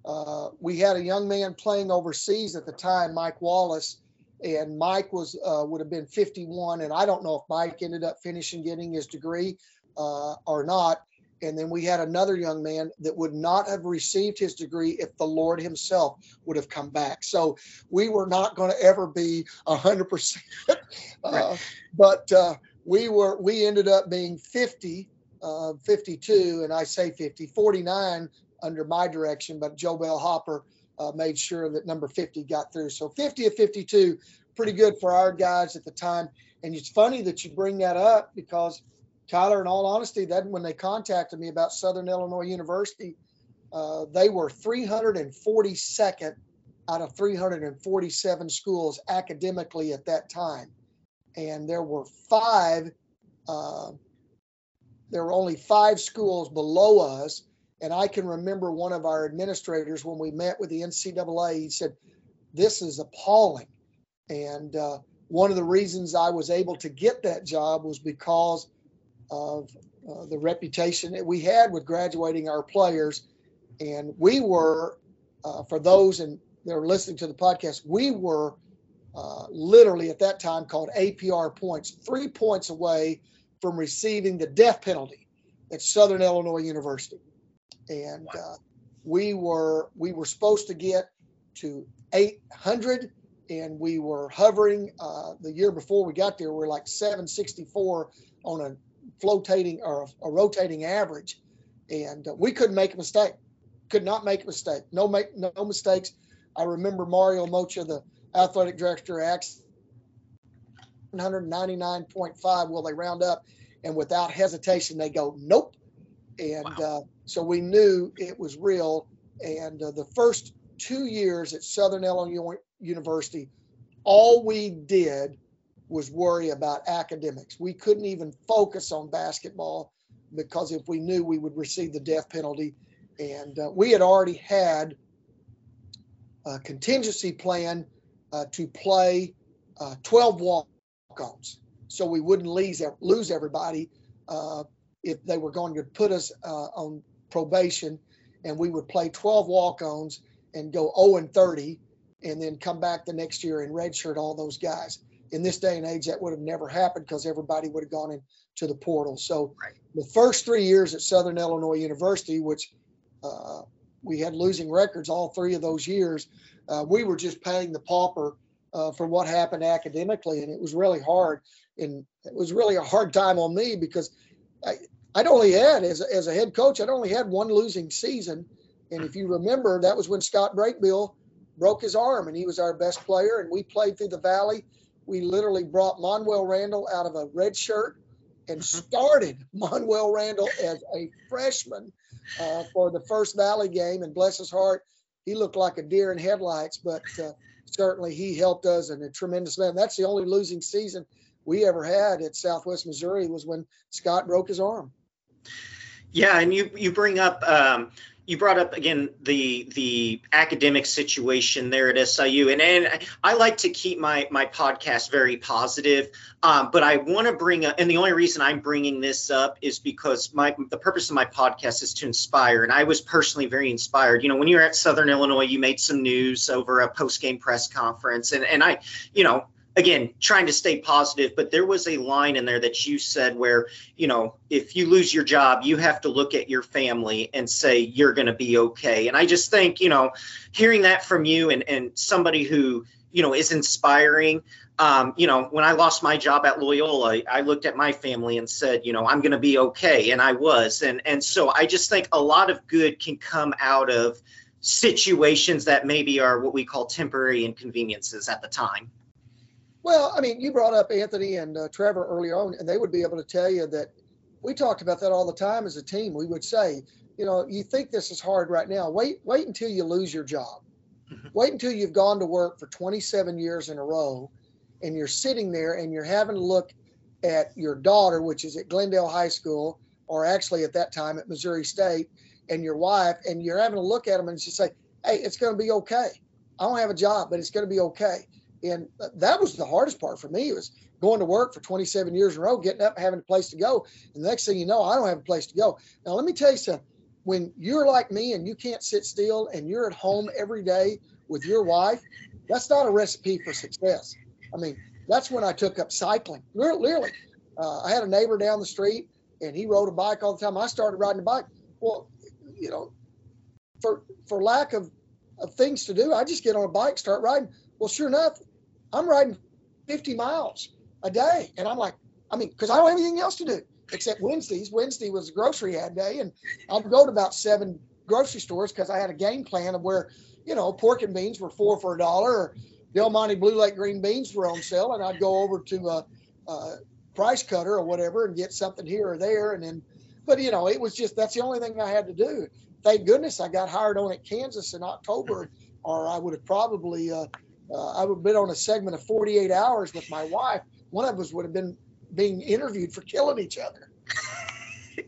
uh, we had a young man playing overseas at the time mike wallace and Mike was uh, would have been 51, and I don't know if Mike ended up finishing getting his degree uh, or not. And then we had another young man that would not have received his degree if the Lord Himself would have come back. So we were not going to ever be hundred uh, percent, but uh, we were. We ended up being 50, uh, 52, and I say 50, 49 under my direction, but Joe Bell Hopper uh, made sure that number 50 got through. So 50 of 52, pretty good for our guys at the time. And it's funny that you bring that up because Tyler, in all honesty, that when they contacted me about Southern Illinois University, uh, they were 342nd out of 347 schools academically at that time. And there were five, uh, there were only five schools below us and I can remember one of our administrators when we met with the NCAA, he said, this is appalling. And uh, one of the reasons I was able to get that job was because of uh, the reputation that we had with graduating our players. And we were, uh, for those and that are listening to the podcast, we were uh, literally at that time called APR points, three points away from receiving the death penalty at Southern Illinois University. And uh, we were we were supposed to get to 800 and we were hovering uh, the year before we got there we are like 764 on a flotating or a, a rotating average. And uh, we couldn't make a mistake could not make a mistake no make no, no mistakes. I remember Mario Moccia the athletic director asked 199.5 will they round up? And without hesitation they go nope and wow. uh, so we knew it was real. And uh, the first two years at southern illinois university all we did was worry about academics. We couldn't even focus on basketball because if we knew we would receive the death penalty. And uh, we had already had a contingency plan uh, to play uh, 12 walk-ons, so we wouldn't lose lose everybody uh, if they were going to put us uh, on probation, and we would play 12 walk-ons and go 0 and 30, and then come back the next year and redshirt all those guys. In this day and age, that would have never happened because everybody would have gone into the portal. So right. the first three years at Southern Illinois University, which uh, we had losing records all three of those years, uh, we were just paying the pauper uh, for what happened academically, and it was really hard. And it was really a hard time on me because I, I'd only had as a, as a head coach, I'd only had one losing season. And if you remember, that was when Scott Brakebill broke his arm, and he was our best player. And we played through the Valley. We literally brought Manuel Randall out of a red shirt and mm-hmm. started Manuel Randall as a freshman uh, for the first Valley game. And bless his heart, he looked like a deer in headlights, but uh, certainly he helped us in a tremendous way. That's the only losing season we ever had at Southwest Missouri was when Scott broke his arm. Yeah, and you you bring up um, you brought up again the the academic situation there at SIU, and and I like to keep my my podcast very positive, um, but I want to bring up, and the only reason I'm bringing this up is because my the purpose of my podcast is to inspire, and I was personally very inspired. You know, when you were at Southern Illinois, you made some news over a post game press conference, and and I, you know, again trying to stay positive but there was a line in there that you said where you know if you lose your job you have to look at your family and say you're going to be okay. And i just think you know hearing that from you and and somebody who you know is inspiring um, you know when i lost my job at loyola i looked at my family and said you know i'm going to be okay and i was. And and so i just think a lot of good can come out of situations that maybe are what we call temporary inconveniences at the time well, I mean, you brought up Anthony and uh, Trevor earlier on, and they would be able to tell you that we talked about that all the time as a team. We would say, you know, you think this is hard right now. Wait, wait until you lose your job. Mm-hmm. Wait until you've gone to work for 27 years in a row, and you're sitting there and you're having to look at your daughter, which is at Glendale High School, or actually at that time at Missouri State, and your wife, and you're having to look at them and just say, "Hey, it's going to be okay. I don't have a job, but it's going to be okay." And that was the hardest part for me was going to work for 27 years in a row, getting up, having a place to go. And the next thing you know, I don't have a place to go. Now, let me tell you something. When you're like me and you can't sit still and you're at home every day with your wife, that's not a recipe for success. I mean, that's when I took up cycling. Literally, uh, I had a neighbor down the street and he rode a bike all the time. I started riding a bike. Well, you know, for for lack of, of things to do, I just get on a bike, start riding. Well, sure enough, I'm riding 50 miles a day. And I'm like, I mean, because I don't have anything else to do except Wednesdays. Wednesday was grocery ad day, and I'd go to about seven grocery stores because I had a game plan of where, you know, pork and beans were four for a dollar, or Del Monte Blue Lake green beans were on sale, and I'd go over to a, a price cutter or whatever and get something here or there, and then, but you know, it was just that's the only thing I had to do. Thank goodness I got hired on at Kansas in October, or I would have probably. Uh, uh, I would have been on a segment of 48 hours with my wife. One of us would have been being interviewed for killing each other.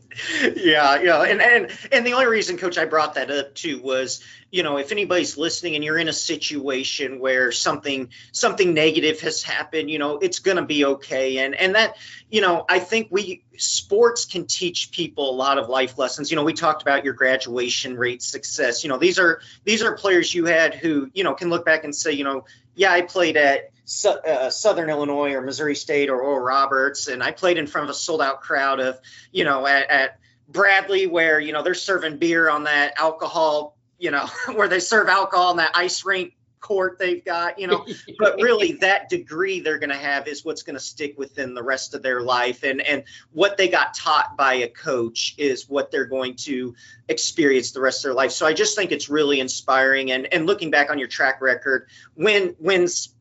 yeah, yeah, and and and the only reason, Coach, I brought that up too was, you know, if anybody's listening and you're in a situation where something something negative has happened, you know, it's gonna be okay, and and that, you know, I think we sports can teach people a lot of life lessons. You know, we talked about your graduation rate success. You know, these are these are players you had who, you know, can look back and say, you know, yeah, I played at uh, Southern Illinois or Missouri State or Oral Roberts, and I played in front of a sold out crowd of, you know, at, at Bradley where you know they're serving beer on that alcohol, you know, where they serve alcohol on that ice rink court they've got, you know. but really, that degree they're going to have is what's going to stick within the rest of their life, and and what they got taught by a coach is what they're going to experience the rest of their life. So I just think it's really inspiring. And and looking back on your track record, when wins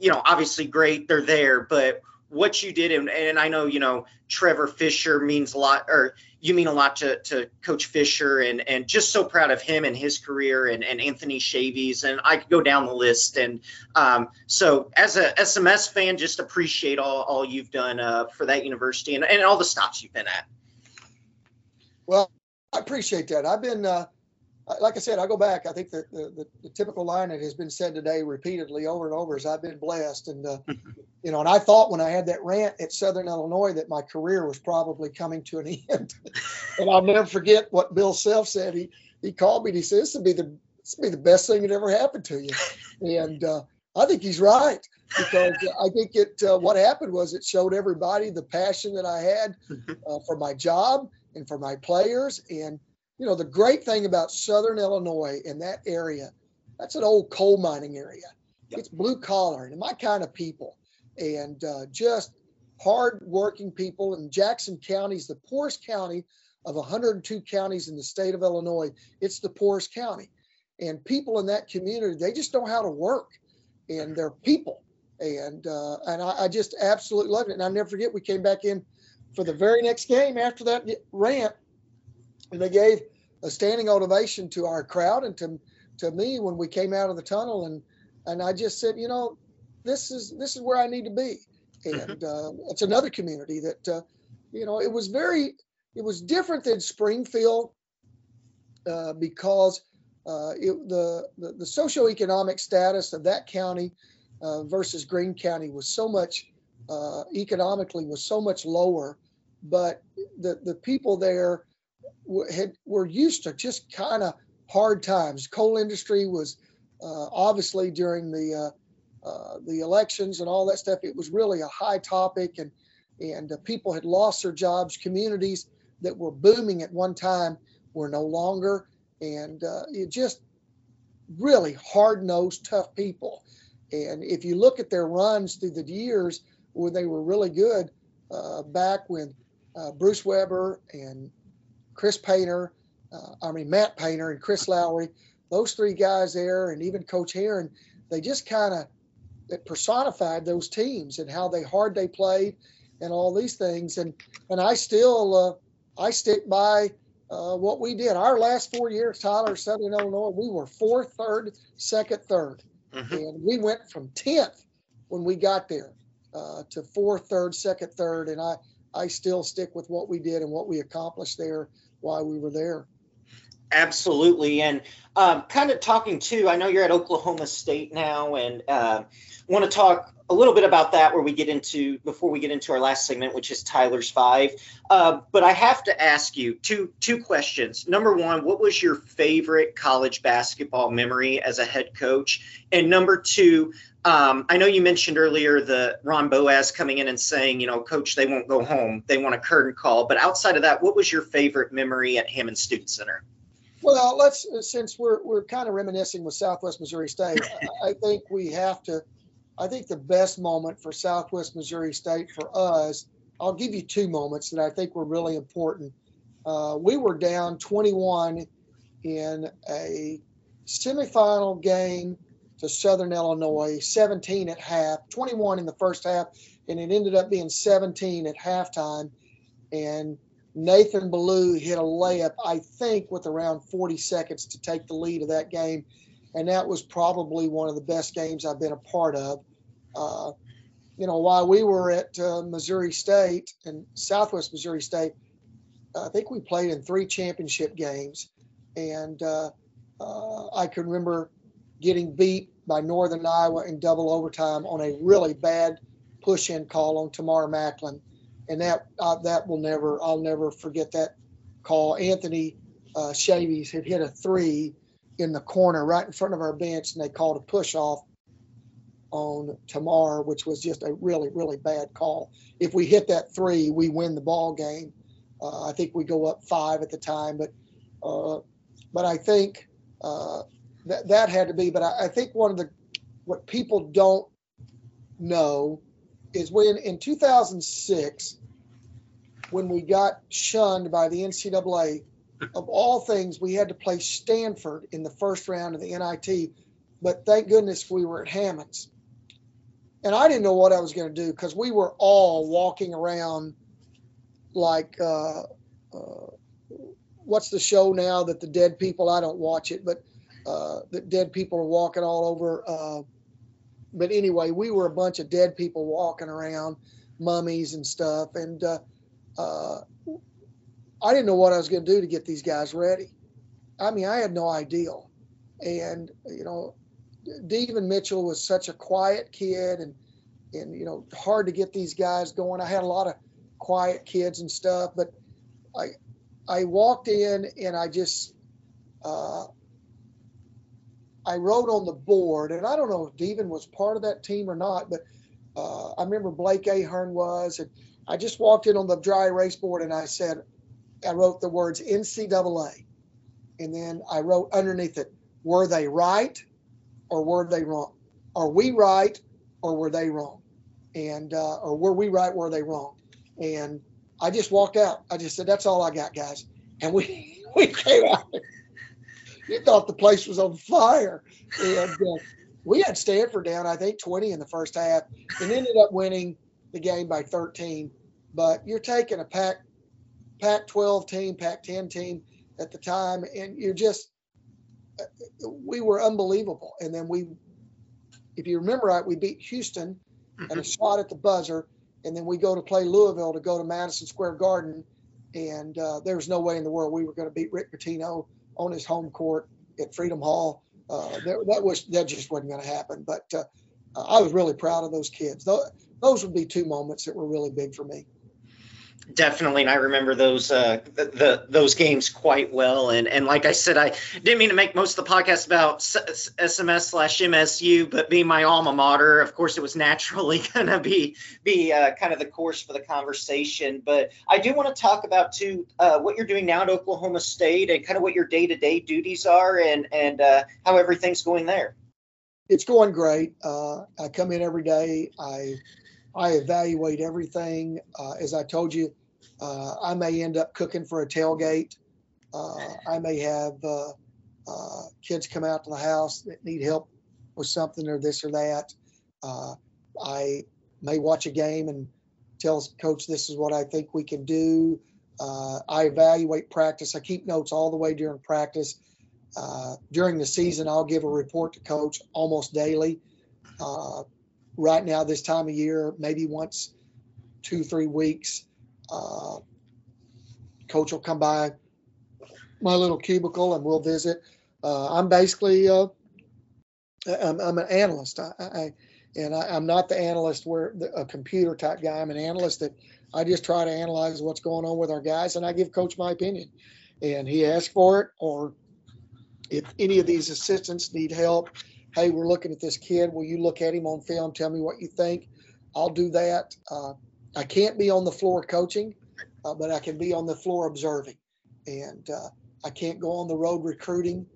you know, obviously great, they're there, but what you did, and, and I know, you know, Trevor Fisher means a lot, or you mean a lot to, to Coach Fisher, and and just so proud of him and his career, and, and Anthony Shavies, and I could go down the list. And um, so, as a SMS fan, just appreciate all, all you've done uh, for that university and, and all the stops you've been at. Well, I appreciate that. I've been uh, like I said, I go back. I think that the, the, the, typical line that has been said today repeatedly over and over is I've been blessed. And, uh, you know, and I thought when I had that rant at Southern Illinois that my career was probably coming to an end. and I'll never forget what Bill Self said. He, he called me and he said, this would be the, this would be the best thing that ever happened to you. And uh, I think he's right because I think it, uh, what happened was it showed everybody the passion that I had uh, for my job and for my players. And, you know, the great thing about Southern Illinois in that area, that's an old coal mining area. Yep. It's blue collar and my kind of people, and uh, just hard working people. And Jackson County is the poorest county of 102 counties in the state of Illinois. It's the poorest county, and people in that community they just know how to work, and they're people. And uh, and I, I just absolutely love it. And I never forget we came back in for the very next game after that rant and they gave a standing ovation to our crowd and to to me when we came out of the tunnel. And and I just said, you know, this is this is where I need to be, mm-hmm. and uh, it's another community that uh, you know it was very it was different than Springfield uh, because uh, it, the, the the socioeconomic status of that county uh, versus Greene County was so much uh, economically was so much lower, but the the people there had were used to just kind of hard times. Coal industry was uh, obviously during the uh, uh, the elections and all that stuff. It was really a high topic, and and uh, people had lost their jobs. Communities that were booming at one time were no longer, and uh, it just really hard nosed, tough people. And if you look at their runs through the years where they were really good, uh, back when Bruce Weber and Chris Painter, uh, I mean Matt Painter and Chris Lowery, those three guys there, and even Coach Herrin, they just kind of personified those teams and how they hard they played and all these things. And and I still uh, I stick by uh, what we did. Our last four years, Tyler, Southern Illinois, we were fourth, third, second, third, mm-hmm. and we went from tenth when we got there uh, to fourth, third, second, third, and I I still stick with what we did and what we accomplished there why we were there. Absolutely, and um, kind of talking too. I know you're at Oklahoma State now, and uh, want to talk a little bit about that where we get into before we get into our last segment, which is Tyler's five. Uh, but I have to ask you two two questions. Number one, what was your favorite college basketball memory as a head coach? And number two, um, I know you mentioned earlier the Ron Boaz coming in and saying, you know, coach, they won't go home. They want a curtain call. But outside of that, what was your favorite memory at Hammons Student Center? Well, let's since we're we're kind of reminiscing with Southwest Missouri State, I think we have to. I think the best moment for Southwest Missouri State for us, I'll give you two moments that I think were really important. Uh, we were down 21 in a semifinal game to Southern Illinois, 17 at half, 21 in the first half, and it ended up being 17 at halftime. And Nathan Ballou hit a layup, I think, with around 40 seconds to take the lead of that game. And that was probably one of the best games I've been a part of. Uh, you know, while we were at uh, Missouri State and Southwest Missouri State, I think we played in three championship games, and uh, uh, I can remember getting beat by Northern Iowa in double overtime on a really bad push-in call on Tamar Macklin, and that uh, that will never I'll never forget that call. Anthony uh, Shavies had hit a three in the corner right in front of our bench, and they called a push off on Tamar, which was just a really, really bad call. If we hit that three, we win the ball game. Uh, I think we go up five at the time, but uh, but I think uh, that that had to be. But I, I think one of the what people don't know is when in 2006, when we got shunned by the NCAA, of all things, we had to play Stanford in the first round of the NIT. But thank goodness we were at Hammons and I didn't know what I was going to do because we were all walking around like uh, uh, what's the show now that the dead people I don't watch it, but uh, the dead people are walking all over. Uh, but anyway, we were a bunch of dead people walking around, mummies and stuff, and uh, uh, I didn't know what I was going to do to get these guys ready. I mean, I had no idea, and you know, Devin Mitchell was such a quiet kid and and you know hard to get these guys going. I had a lot of quiet kids and stuff, but I I walked in and I just uh, I wrote on the board, and I don't know if Devin was part of that team or not, but uh, I remember Blake Ahearn was, and I just walked in on the dry erase board and I said, I wrote the words NCAA, and then I wrote underneath it, were they right? or were they wrong? Are we right or were they wrong? And uh, or were we right? Were they wrong? And I just walked out. I just said, "That's all I got, guys." And we we came out. You thought the place was on fire, and uh, we had Stanford down, I think, 20 in the first half, and ended up winning the game by 13. But you're taking a Pac Pac 12 team, Pac 10 team at the time, and you're just we were unbelievable. And then we, if you remember right, we beat Houston and a mm-hmm. shot at the buzzer. And then we go to play Louisville to go to Madison Square Garden. And uh, there was no way in the world we were going to beat Rick Pitino on his home court at Freedom Hall. Uh, that, that was that just wasn't going to happen. But uh, I was really proud of those kids. Those, those would be two moments that were really big for me definitely and i remember those uh the, the, those games quite well and and like i said i didn't mean to make most of the podcast about sms slash msu but being my alma mater of course it was naturally gonna be be uh, kind of the course for the conversation. But i do want to talk about too uh, what you're doing now at oklahoma state and kind of what your day-to-day duties are and and uh, how everything's going there. It's going great. Uh, i come in every day. I I evaluate everything. Uh, as I told you, uh, I may end up cooking for a tailgate. Uh, I may have uh, uh, kids come out to the house that need help with something or this or that. Uh, I may watch a game and tell coach this is what I think we can do. I evaluate practice. I keep notes all the way during practice. during the season, I'll give a report to coach almost daily right now this time of year, maybe once two, three weeks. Uh, coach will come by my little cubicle and we'll visit. Uh, I'm basically uh, I'm, I'm, an analyst. I, I and I, am not the analyst where the, a computer type guy. I'm an analyst that I just try to analyze what's going on with our guys and I give coach my opinion. And he asks for it, or if any of these assistants need help, hey, we're looking at this kid. Will you look at him on film? Tell me what you think. I'll do that. Uh, I can't be on the floor coaching, uh, but I can be on the floor observing. And uh, I can't go on the road recruiting,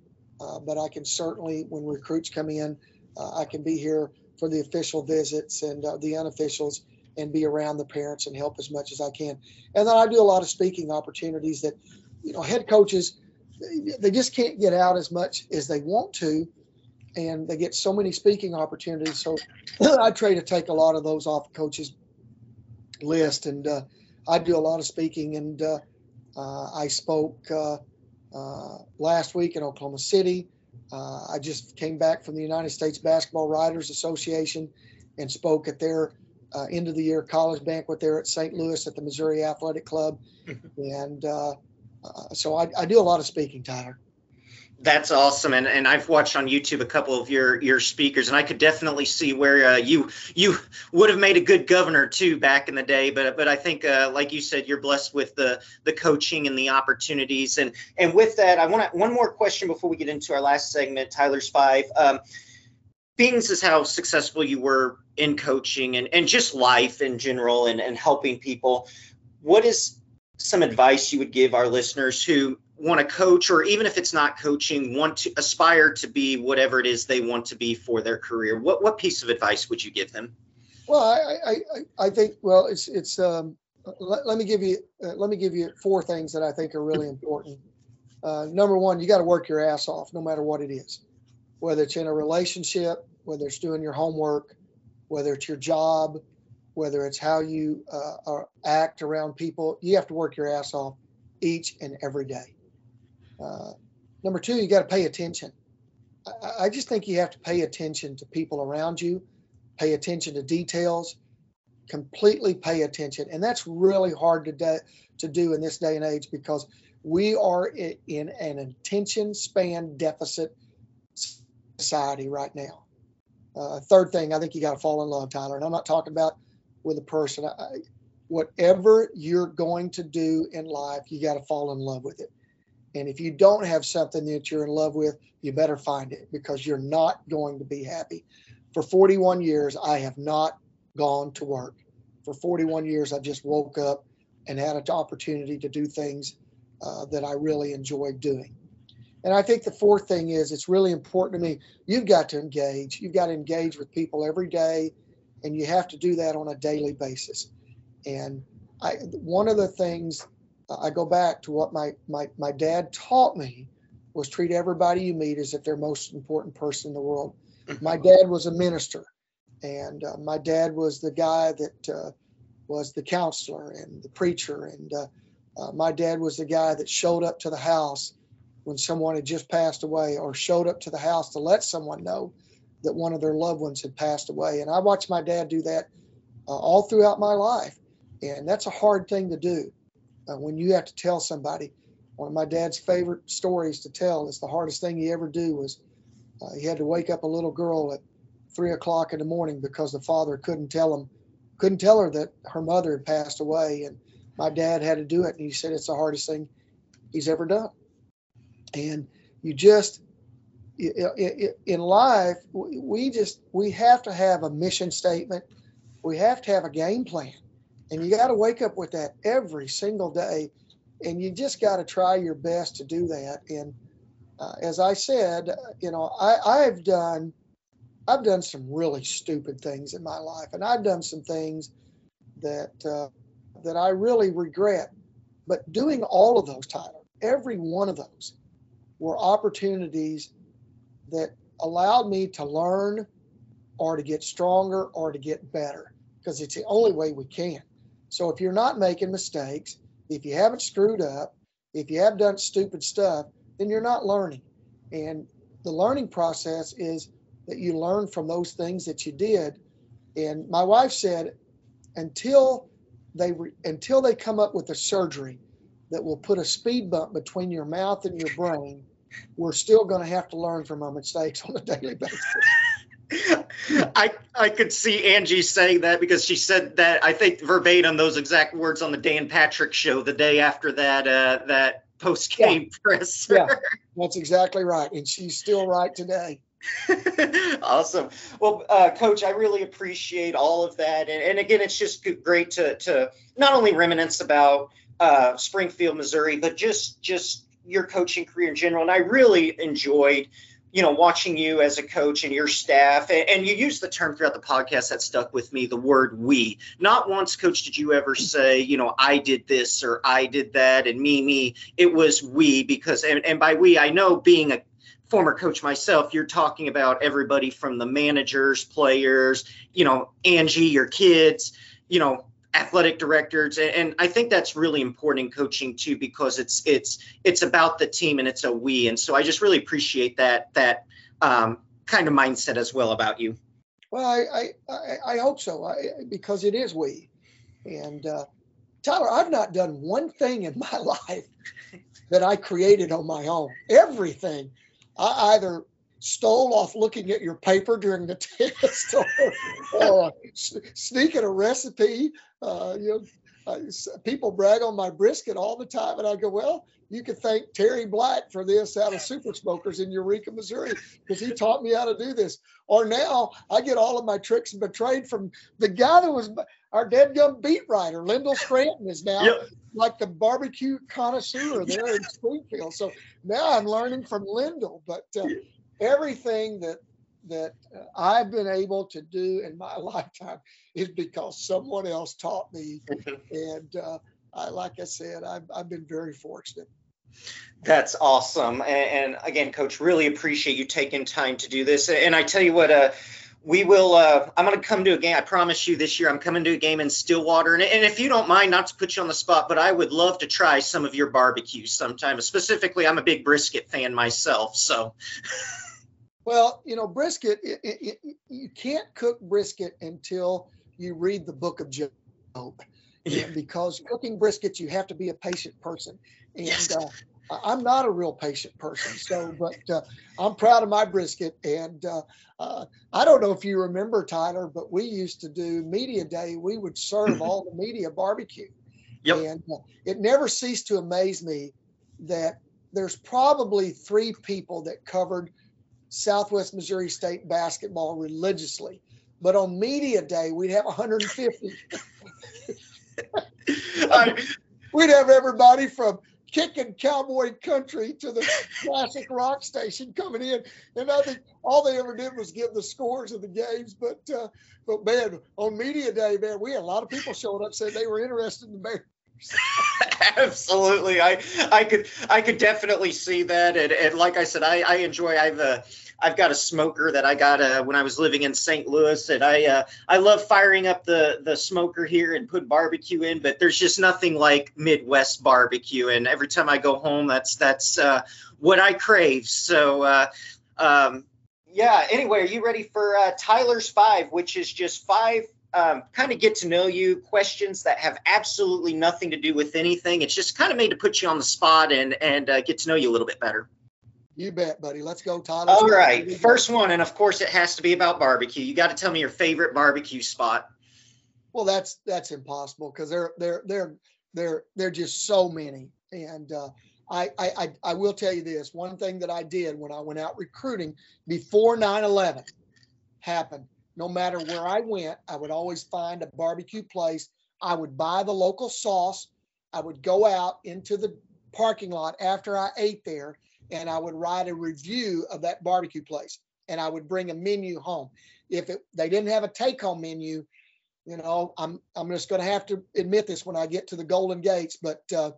uh, but I can certainly, when recruits come in, uh, I can be here for the official visits and uh, the unofficials and be around the parents and help as much as I can. And then I do a lot of speaking opportunities that, you know, head coaches, they just can't get out as much as they want to and they get so many speaking opportunities. So I try to take a lot of those off the coach's list, and uh, I do a lot of speaking. And uh, uh, I spoke uh, uh, last week in Oklahoma City. Uh, I just came back from the United States Basketball Writers Association and spoke at their uh, end of the year college banquet there at St. Louis at the Missouri Athletic Club, and uh, uh, so I, I do a lot of speaking, Tyler. That's awesome, and and I've watched on YouTube a couple of your your speakers, and I could definitely see where uh, you you would have made a good governor too back in the day. But but I think, uh, like you said, you're blessed with the the coaching and the opportunities. And and with that, I want one more question before we get into our last segment, Tyler's five. Um, being as how successful you were in coaching and and just life in general, and and helping people, what is some advice you would give our listeners who want to coach or even if it's not coaching want to aspire to be whatever it is they want to be for their career what what piece of advice would you give them? Well i i i think well it's it's um let, let me give you uh, let me give you four things that i think are really important. Uh, number one you got to work your ass off no matter what it is. Whether it's in a relationship whether it's doing your homework whether it's your job whether it's how you uh, act around people you have to work your ass off each and every day uh, number two, you got to pay attention. I, I, just think you have to pay attention to people around you, pay attention to details, completely pay attention, and that's really hard to do, to do in this day and age because we are in, in an attention span deficit society right now. Uh, third thing, I think you got to fall in love, Tyler, and I'm not talking about with a person. I, whatever you're going to do in life, you got to fall in love with it. And if you don't have something that you're in love with, you better find it because you're not going to be happy. For 41 years, I have not gone to work. For 41 years, I just woke up and had an opportunity to do things uh, that I really enjoyed doing. And I think the fourth thing is it's really important to me. You've got to engage. You've got to engage with people every day, and you have to do that on a daily basis. And I, one of the things I go back to what my, my, my dad taught me was treat everybody you meet as if they're most important person in the world. Mm-hmm. My dad was a minister, and uh, my dad was the guy that uh, was the counselor and the preacher, and uh, uh, my dad was the guy that showed up to the house when someone had just passed away, or showed up to the house to let someone know that one of their loved ones had passed away. And I watched my dad do that uh, all throughout my life, and that's a hard thing to do uh, when you have to tell somebody. One of my dad's favorite stories to tell is the hardest thing he ever do was uh, he had to wake up a little girl at three o'clock in the morning because the father couldn't tell him, couldn't tell her that her mother had passed away, and my dad had to do it, and he said it's the hardest thing he's ever done. And you just in life, we just we have to have a mission statement. We have to have a game plan. And you got to wake up with that every single day. And you just got to try your best to do that. And uh, as I said, you know, I, I've done, I've done some really stupid things in my life, and I've done some things that uh, that I really regret. But doing all of those, Tyler, every one of those, were opportunities that allowed me to learn, or to get stronger, or to get better, because it's the only way we can. So if you're not making mistakes, if you haven't screwed up, if you have done stupid stuff, then you're not learning. And the learning process is that you learn from those things that you did. And my wife said, until they re- until they come up with a surgery that will put a speed bump between your mouth and your brain, we're still going to have to learn from our mistakes on a daily basis. I I could see Angie saying that because she said that I think verbatim those exact words on the Dan Patrick show the day after that uh, that post game yeah. presser. Yeah, that's exactly right, and she's still right today. awesome. Well, uh, Coach, I really appreciate all of that, and, and again, it's just great to to not only reminisce about uh, Springfield, Missouri, but just just your coaching career in general. And I really enjoyed you know, watching you as a coach and your staff, and, and you use the term throughout the podcast that stuck with me, the word we. Not once, coach, did you ever say, you know, I did this or I did that and me, me. It was we because, and, and by we, I know being a former coach myself, you're talking about everybody from the managers, players, you know, Angie, your kids, you know, athletic directors and, i think that's really important in coaching too because it's it's it's about the team and it's a we and so i just really appreciate that that um, kind of mindset as well about you Well, I I, I hope so I, because it is we. And uh, Tyler, I've not done one thing in my life that I created on my own. Everything I either stole off looking at your paper during the test or, or uh, sneaking a recipe. Uh, you know, uh, people brag on my brisket all the time, and I go, well, you can thank Terry Black for this out of Super Smokers in Eureka, Missouri, because he taught me how to do this. Or now I get all of my tricks betrayed from the guy that was our dead gum beat writer, Lyndall Scranton, is now yep. like the barbecue connoisseur there in Springfield. So now I'm learning from Lyndall, but uh, everything that that I've been able to do in my lifetime is because someone else taught me. and uh, I, like I said, I've, I've been very fortunate. That's awesome. And, and, again, coach, really appreciate you taking time to do this. And I tell you what, uh, we will, uh, I'm going to come to a game. I promise you this year, I'm coming to a game in Stillwater. And, and, if you don't mind, not to put you on the spot, but I would love to try some of your barbecues sometime. Specifically, I'm a big brisket fan myself. So. Well, you know, brisket, it, it, it, you can't cook brisket until you read the book of Job. Yeah. because cooking brisket, you have to be a patient person. And yes. uh, I'm not a real patient person. So, but uh, I'm proud of my brisket. And uh, uh I don't know if you remember, Tyler, but we used to do media day. We would serve all the media barbecue. Yep. And uh, it never ceased to amaze me that there's probably three people that covered Southwest Missouri State basketball religiously. But on media day, we'd have 150. we'd have everybody from kicking cowboy country to the classic rock station coming in. And I think all they ever did was give the scores of the games. But uh, but man, on media day, man, we had a lot of people showing up saying they were interested in the Bears. Absolutely, I I could I could definitely see that, and, and like I said, I I enjoy I've uh, I've got a smoker that I got uh, when I was living in St. Louis, and I uh, I love firing up the the smoker here and put barbecue in. But there's just nothing like Midwest barbecue, and every time I go home, that's that's uh, what I crave. So. Uh, um, yeah. Anyway, are you ready for uh, Tyler's five, which is just five um, kind of get to know you questions that have absolutely nothing to do with anything. It's just kind of made to put you on the spot and and uh, get to know you a little bit better. You bet, buddy. Let's go, Todd. All right. First one, and of course it has to be about barbecue. You got to tell me your favorite barbecue spot. Well, that's that's impossible because they're they're they're they're they're just so many. And uh, I, I I will tell you this: one thing that I did when I went out recruiting before 9/11 happened. No matter where I went, I would always find a barbecue place. I would buy the local sauce. I would go out into the parking lot after I ate there and I would write a review of that barbecue place and I would bring a menu home. If it, they didn't have a take home menu, you know, I'm I'm just going to have to admit this when I get to the Golden Gates, but uh,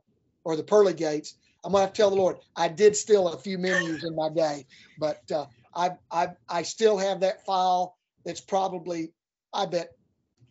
or the Pearly Gates, I'm going to have to tell the Lord I did steal a few menus in my day, but uh, I I I still have that file. That's probably I bet,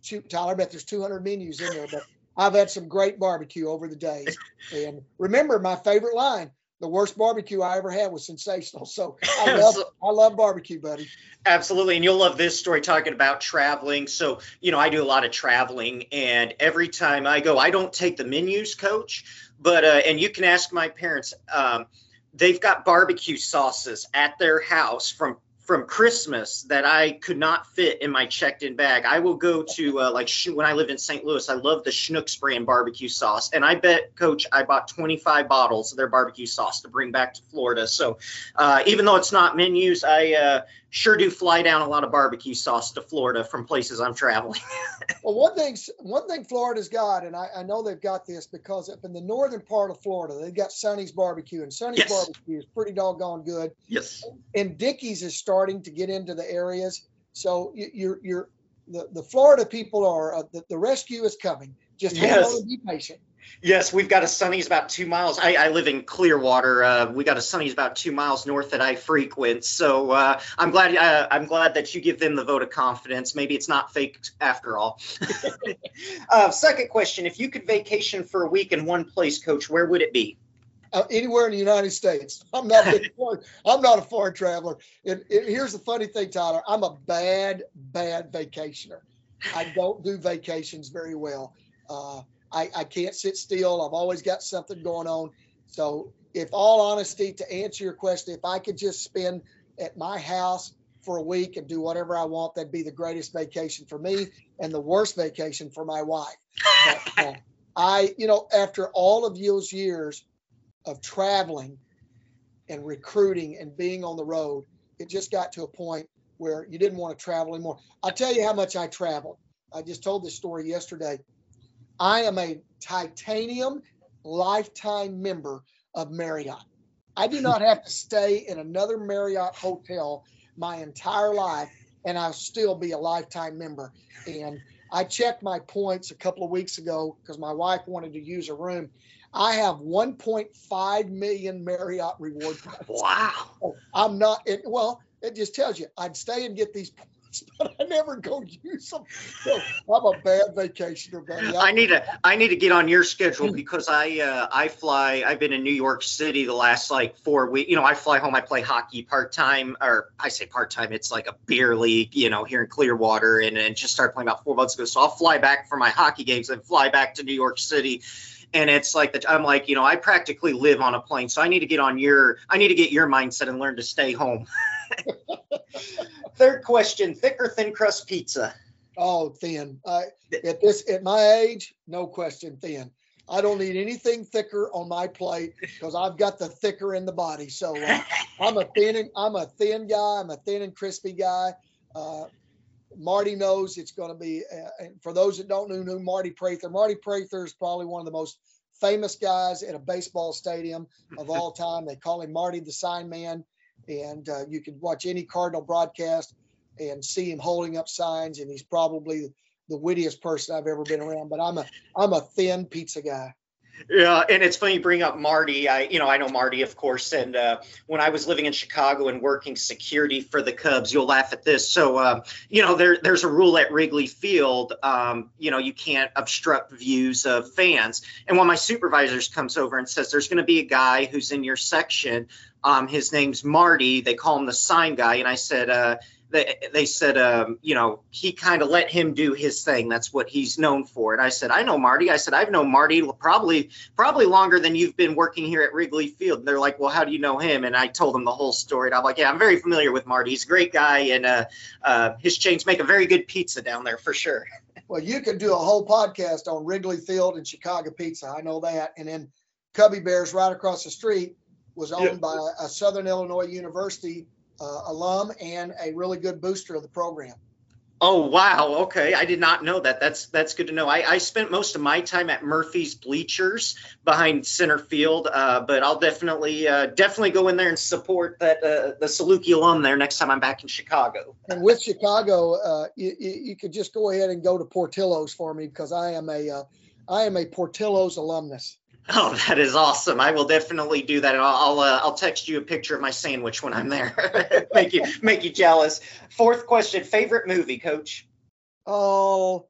shoot, Tyler, I bet there's 200 menus in there, but I've had some great barbecue over the days. And remember my favorite line the worst barbecue I ever had was sensational. So I love, I love barbecue, buddy. Absolutely. And you'll love this story talking about traveling. So, you know, I do a lot of traveling and every time I go, I don't take the menus coach, but, uh, and you can ask my parents, um, they've got barbecue sauces at their house from from Christmas that I could not fit in my checked-in bag. I will go to uh, like when I lived in St. Louis. I love the Schnucks brand barbecue sauce, and I bet Coach I bought 25 bottles of their barbecue sauce to bring back to Florida. So uh, even though it's not menus, I uh, sure do fly down a lot of barbecue sauce to Florida from places I'm traveling. well, one thing one thing Florida's got, and I, I, know they've got this because up in the northern part of Florida, they've got Sonny's Barbecue, and Sonny's yes. Barbecue is pretty doggone good. Yes. And Dickey's is starting to get into the areas, so you, you're you're the, the Florida people are uh, the, the rescue is coming. Just hang yes. on and be patient. Yes, we've got a Sonny's about two miles. I, I live in Clearwater. Uh, we got a Sonny's about two miles north that I frequent. So uh, I'm glad. Uh, I'm glad that you give them the vote of confidence. Maybe it's not fake after all. Uh, second question: If you could vacation for a week in one place, Coach, where would it be? uh, anywhere in the United States. I'm not foreign, I'm not a foreign traveler. And, and here's the funny thing, Tyler. I'm a bad, bad vacationer. I don't do vacations very well. Uh, I, I can't sit still. I've always got something going on. So, if all honesty, to answer your question, if I could just spend at my house for a week and do whatever I want, that'd be the greatest vacation for me and the worst vacation for my wife. But, uh, I, you know, after all of those years of traveling and recruiting and being on the road, it just got to a point where you didn't want to travel anymore. I'll tell you how much I traveled. I just told this story yesterday. I am a titanium lifetime member of Marriott. I do not have to stay in another Marriott hotel my entire life and I'll still be a lifetime member. And I checked my points a couple of weeks ago because my wife wanted to use a room. I have 1.5 million Marriott reward points. Wow. Oh, I'm not, it, well, it just tells you I'd stay and get these but I never go use them. So I'm a bad vacationer, buddy. I need to I need to get on your schedule because I uh, I fly. I've been in New York City the last like four weeks. You know, I fly home. I play hockey part time, or I say part time. It's like a beer league. You know, here in Clearwater, and, and just started playing about four months ago. So I'll fly back for my hockey games and fly back to New York City and it's like that i'm like you know i practically live on a plane so i need to get on your i need to get your mindset and learn to stay home third question thick or thin crust pizza Oh, thin. At this, at my age, no question, thin. I don't need anything thicker on my plate because I've got the thicker in the body. So uh, I'm a thin, and, I'm a thin guy. I'm a thin and crispy guy. Uh, Marty knows it's going to be. Uh, and for those that don't know who Marty Prather, Marty Prather is probably one of the most famous guys at a baseball stadium of all time. They call him Marty the Sign Man, and uh, you can watch any Cardinal broadcast and see him holding up signs, and he's probably the wittiest person I've ever been around. But I'm a I'm a thin pizza guy. Yeah, and it's funny you bring up Marty. I, you know, I know Marty, of course, and uh, when I was living in Chicago and working security for the Cubs, you'll laugh at this. So, uh, you know, there, there's a rule at Wrigley Field. Um, you know, you can't obstruct views of fans. And one of my supervisors comes over and says, "There's going to be a guy who's in your section. Um, his name's Marty. They call him the sign guy." And I said, uh, they, they said, um, you know, he kind of let him do his thing. That's what he's known for. And I said, I know Marty. I said, I've known Marty probably probably longer than you've been working here at Wrigley Field. And they're like, well, how do you know him? And I told them the whole story. And I'm like, yeah, I'm very familiar with Marty. He's a great guy, and uh, uh, his chains make a very good pizza down there for sure. Well, you could do a whole podcast on Wrigley Field and Chicago pizza. I know that. And then Cubby Bears right across the street was owned yeah. by a Southern Illinois University uh, alum and a really good booster of the program. Oh wow! Okay, I did not know that. That's that's good to know. I, I spent most of my time at Murphy's bleachers behind center field, uh, but I'll definitely uh, definitely go in there and support that uh, the Saluki alum there next time I'm back in Chicago. And with Chicago, uh, you, you, could just go ahead and go to Portillo's for me because I am a uh, I am a Portillo's alumnus. Oh, that is awesome! I will definitely do that, I'll I'll, uh, I'll text you a picture of my sandwich when I'm there. make you make you jealous. Fourth question: favorite movie, Coach? Oh,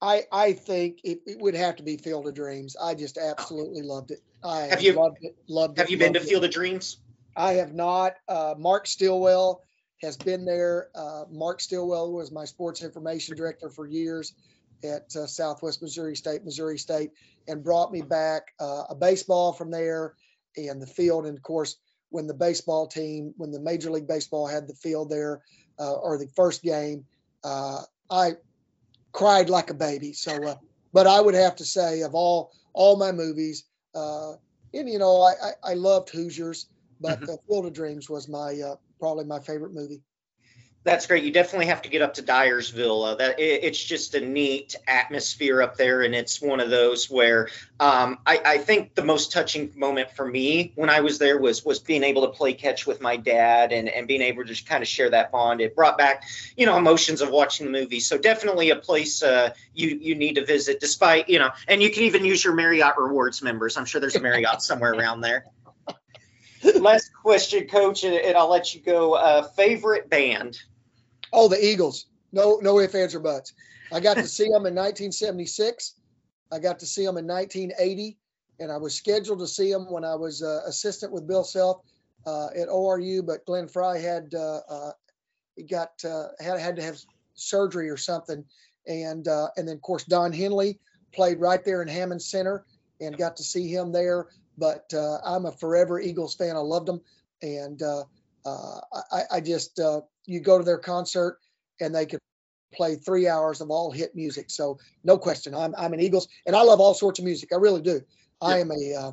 I I think it, it would have to be Field of Dreams. I just absolutely loved it. I have you loved it. Loved have it, you been to it. Field of Dreams? I have not. Uh, Mark Stillwell has been there. Uh, Mark Stillwell was my sports information director for years at uh, Southwest Missouri State, Missouri State, and brought me back uh, a baseball from there and the field. And of course, when the baseball team, when the Major League Baseball had the field there uh, or the first game, uh, I cried like a baby. So, uh, but I would have to say, of all all my movies, uh, and you know, I, I, I loved Hoosiers, but mm-hmm. Field of Dreams was my probably my favorite movie. That's great. You definitely have to get up to Dyersville. Uh, that it, it's just a neat atmosphere up there, and it's one of those where um, I, I, think the most touching moment for me when I was there was was being able to play catch with my dad and and being able to just kind of share that bond. It brought back you know emotions of watching the movie. So definitely a place uh, you you need to visit. Despite you know, and you can even use your Marriott rewards members. I'm sure there's a Marriott somewhere around there. Last question, Coach, and I'll let you go. Uh, favorite band. Oh, the Eagles. No, no ifs, ands, or buts. I got to see them in 1976. I got to see them in 1980, and I was scheduled to see them when I was uh, assistant with Bill Self uh, at ORU, but Glenn Frey had uh, uh, he got uh, had had to have surgery or something, and uh, and then of course Don Henley played right there in Hammons Center and got to see him there. But I'm a forever Eagles fan. I loved them, and I, I just you go to their concert and they could play three hours of all hit music. So no question, I'm I'm an Eagles, and I love all sorts of music. I really do. I am a uh,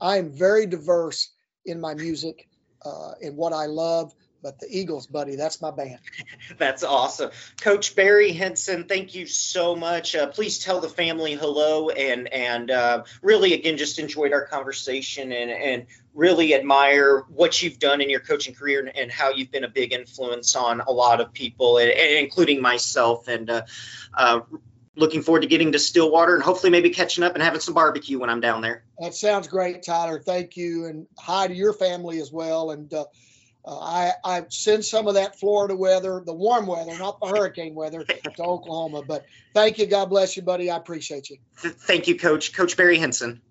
I am very diverse in my music uh, and what I love. But the Eagles, buddy, that's my band. That's awesome. Coach Barry Hinson, thank you so much. Uh, please tell the family hello and and uh, really again just enjoyed our conversation and and really admire what you've done in your coaching career and, and how you've been a big influence on a lot of people, and, and including myself. And uh, uh, looking forward to getting to Stillwater and hopefully maybe catching up and having some barbecue when I'm down there. That sounds great, Tyler. Thank you, and hi to your family as well. And uh, I I send some of that Florida weather, the warm weather, not the hurricane weather, to Oklahoma. But thank you. God bless you, buddy. I appreciate you. Thank you, Coach. Coach Barry Hinson.